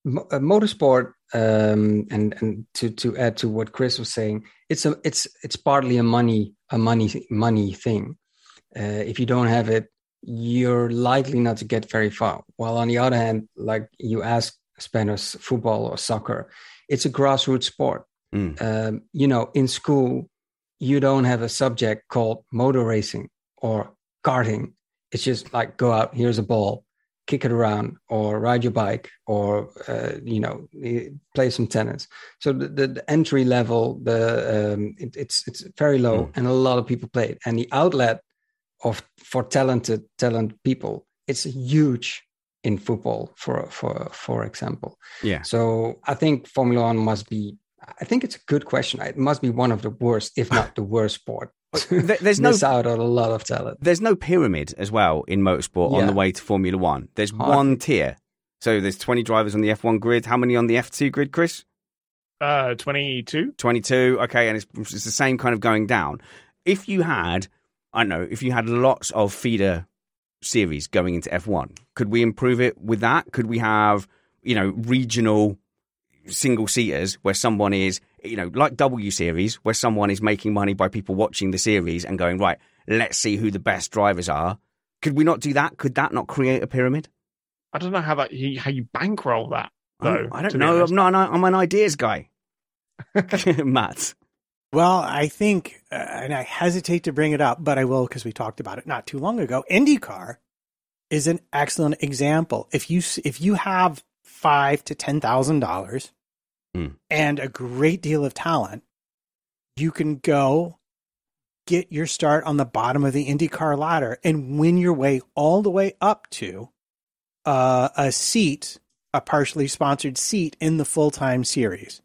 motorsport, um, and and to to add to what Chris was saying, it's a it's it's partly a money a money money thing. Uh, if you don't have it, you're likely not to get very far. While on the other hand, like you ask Spanish football or soccer, it's a grassroots sport. Mm. Um, you know, in school, you don't have a subject called motor racing or karting. It's just like go out, here's a ball, kick it around, or ride your bike, or uh, you know, eh, play some tennis. So the, the, the entry level, the um, it, it's it's very low, Mm. and a lot of people play it. And the outlet of for talented talent people, it's huge in football, for for for example. Yeah. So I think Formula One must be. I think it's a good question. It must be one of the worst, if not the worst sport. There- there's no Miss out on a lot of talent. there's no pyramid as well in motorsport on the way to Formula One. There's Hardly. one tier. So there's 20 drivers on the F1 grid. How many on the F2 grid, Chris? Uh, twenty two. 22. Okay, and it's, it's the same kind of going down. If you had, I don't know, if you had lots of feeder series going into F1, could we improve it with that? Could we have, you know, regional single seaters where someone is, you know, like W series, where someone is making money by people watching the series and going, right, let's see who the best drivers are. Could we not do that? Could that not create a pyramid? I don't know how that how you bankroll that though. I'm- I don't know. I'm not. I'm an ideas guy. Matt. Well, I think, uh, and I hesitate to bring it up, but I will because we talked about it not too long ago. IndyCar is an excellent example. If you if you have five to ten thousand dollars Mm. and a great deal of talent, you can go get your start on the bottom of the IndyCar ladder and win your way all the way up to uh, a seat, a partially sponsored seat in the full time series.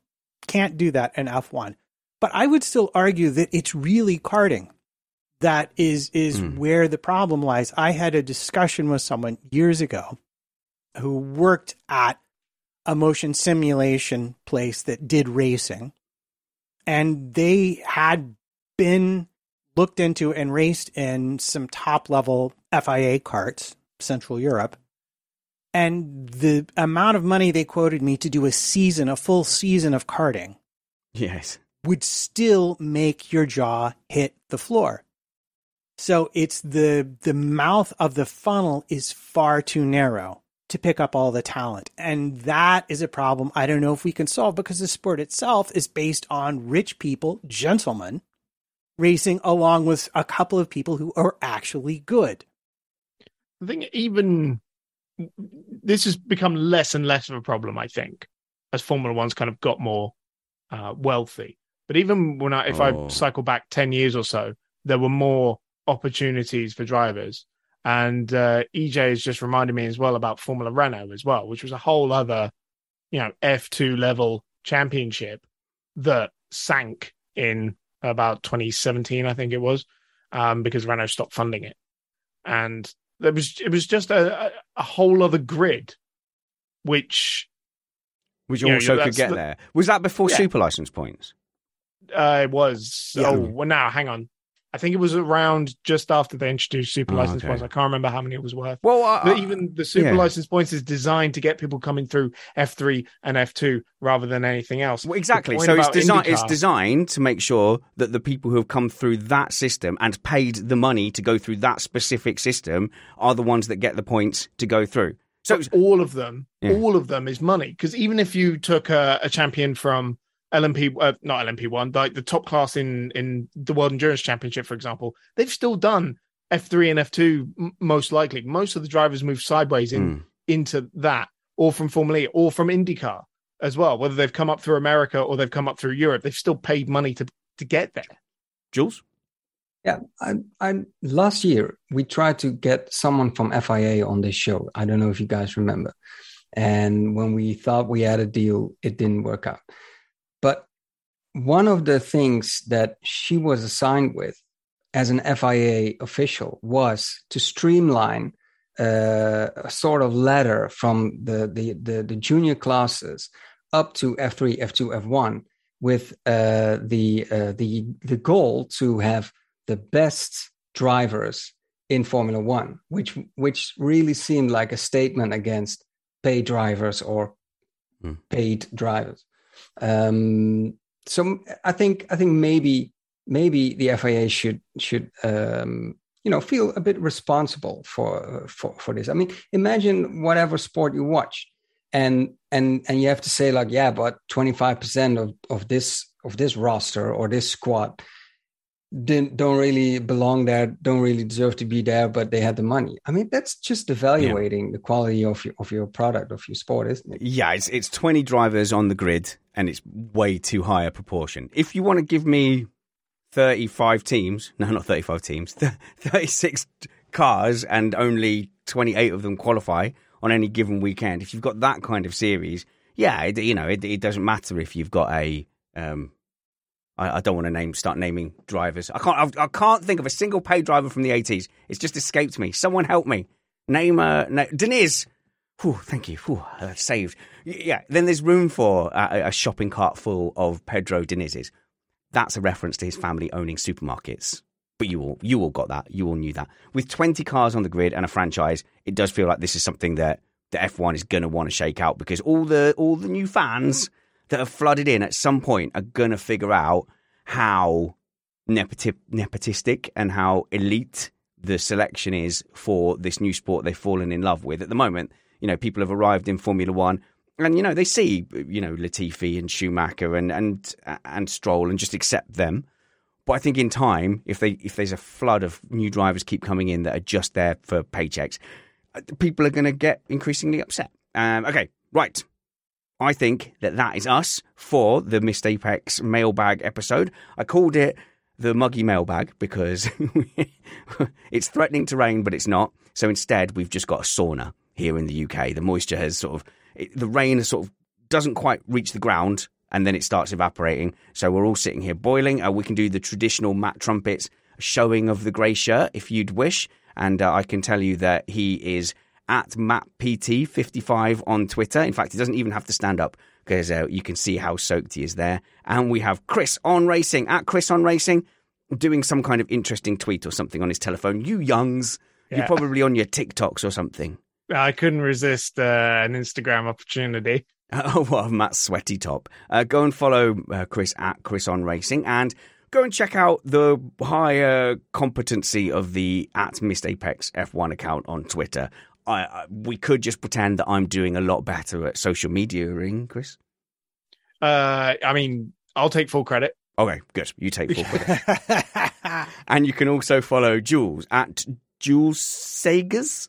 Can't do that in F1 but I would still argue that it's really karting that is is Hmm. where the problem lies. I had a discussion with someone years ago who worked at a motion simulation place that did racing, and they had been looked into and raced in some top level FIA karts, Central Europe. And the amount of money they quoted me to do a season, a full season of karting, Yes. would still make your jaw hit the floor. So it's the the mouth of the funnel is far too narrow to pick up all the talent. And that is a problem I don't know if we can solve because the sport itself is based on rich people, gentlemen, racing along with a couple of people who are actually good. I think even this has become less and less of a problem. I think as Formula One's kind of got more uh, wealthy. But even when I, if Oh. I cycle back ten years or so, there were more opportunities for drivers. And uh, EJ has just reminded me as well about Formula Renault as well, which was a whole other, you know, F2 level championship that sank in about 2017, I think it was, um, because Renault stopped funding it. And there was it was just a, a, whole other grid, which Which also yeah, could get the- there. Was that before Yeah. super license points? uh, was Yeah. oh well now hang on. I think it was around just after they introduced super Oh, license okay. points. I can't remember how many it was worth. Well, uh, even the super yeah. license points is designed to get people coming through F3 and F2 rather than anything else. Well, exactly. So it's designed. It's designed to make sure that the people who have come through that system and paid the money to go through that specific system are the ones that get the points to go through. So So all of them, Yeah. all of them is money. Because even if you took a, a champion from LMP, uh, not LMP one, like the top class in in the World Endurance Championship, for example, they've still done F three and F two most likely. Most of the drivers move sideways in Mm. into that, or from Formula E, or from IndyCar as well. Whether they've come up through America or they've come up through Europe, they've still paid money to to get there. Jules, Yeah, I, I last year we tried to get someone from FIA on this show. I don't know if you guys remember. And when we thought we had a deal, it didn't work out. One of the things that she was assigned with as an FIA official was to streamline uh, a sort of ladder from the, the, the, the junior classes up to F3, F2, F1 with uh, the, uh, the, the goal to have the best drivers in Formula One, which which really seemed like a statement against paid drivers or Hmm. paid drivers. Um, so I think I think maybe maybe the FIA should should um, you know feel a bit responsible for for for this. I mean, imagine whatever sport you watch, and and and you have to say like, yeah, but twenty five percent of of this of this roster or this squad didn't don't really belong there, don't really deserve to be there, but they had the money. I mean, that's just evaluating the quality of your of your product of your sport, isn't it? yeah, it's it's twenty drivers on the grid, and it's way too high a proportion. If you want to give me thirty-five teams, no, not thirty-five teams, thirty-six cars, and only twenty-eight of them qualify on any given weekend. If you've got that kind of series, yeah, it, you know, it, it doesn't matter if you've got a. Um, I, I don't want to name start naming drivers. I can't. I, I can't think of a single paid driver from the eighties. It's just escaped me. Someone help me. Name uh, na-. Whew, thank you. Whew, that's saved. Yeah. Then there's room for a, shopping cart full of Pedro Dinizes. That's a reference to his family owning supermarkets. But you all, you all got that. You all knew that. With 20 cars on the grid and a franchise, it does feel like this is something that the F1 is going to want to shake out because all the all the new fans that have flooded in at some point are going to figure out how nepoti- nepotistic and how elite the selection is for this new sport they've fallen in love with. At the moment, you know, people have arrived in Formula One and, you know, they see, you know, Latifi and Schumacher and, and, and Stroll and just accept them. But I think in time, if they if there's a flood of new drivers keep coming in that are just there for paychecks, uh, people are going to get increasingly upset. Um, okay, right. I think that that is us for the Missed Apex mailbag episode. I called it the muggy mailbag because it's threatening to rain, but it's not. So instead, we've just got a sauna here in the UK. The moisture has sort of, it, the rain has sort of doesn't quite reach the ground and then it starts evaporating. So we're all sitting here boiling. Uh, we can do the traditional Matt Trumpets showing of the grey shirt if you'd wish. And uh, I can tell you that he is at MattPT55 on Twitter. In fact, he doesn't even have to stand up because uh, you can see how soaked he is there. And we have Chris on Racing at Chris on Racing doing some kind of interesting tweet or something on his telephone. You youngs, you're probably on your TikToks or something. I couldn't resist uh, an Instagram opportunity. Oh, well, Matt's sweaty top. Uh, go and follow uh, Chris at Chris on Racing and go and check out the higher competency of the at Missed Apex F1 account on Twitter. I, I, we could just pretend that I'm doing a lot better at social mediaing, Chris. Uh, I mean, I'll take full credit. Okay, good. You take full credit. and you can also follow Jules at Jules Sagers.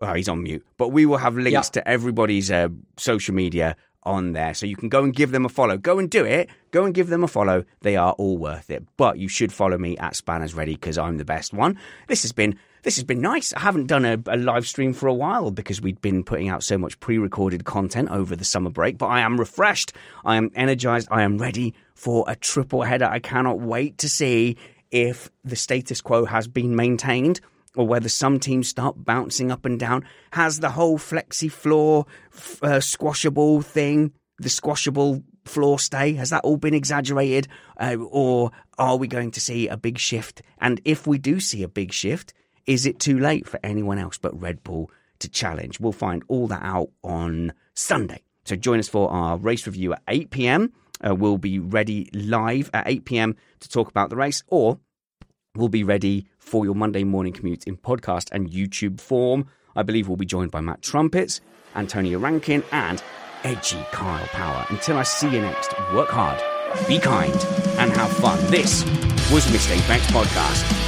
Well, he's on mute, but we will have links to everybody's uh, social media on there, so you can go and give them a follow. Go and do it. Go and give them a follow. They are all worth it. But you should follow me at Spanners Ready because I'm the best one. This has been this has been nice. I haven't done a, a live stream for a while because we'd been putting out so much pre-recorded content over the summer break. But I am refreshed. I am energized. I am ready for a triple header. I cannot wait to see if the status quo has been maintained or whether some teams start bouncing up and down. Has the whole flexi floor uh, squashable thing, the squashable floor stay, has that all been exaggerated? Uh, or are we going to see a big shift? And if we do see a big shift, is it too late for anyone else but Red Bull to challenge? We'll find all that out on Sunday. So join us for our race review at 8 p.m. Uh, we'll be ready live at 8 p.m. to talk about the race, or we'll be ready for your Monday morning commute in podcast and YouTube form. I believe we'll be joined by Matt Trumpets, Antonio Rankin, and edgy Kyle Power. Until I see you next, work hard, be kind, and have fun. This was Missed Apex Podcast.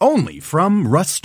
Only from Rust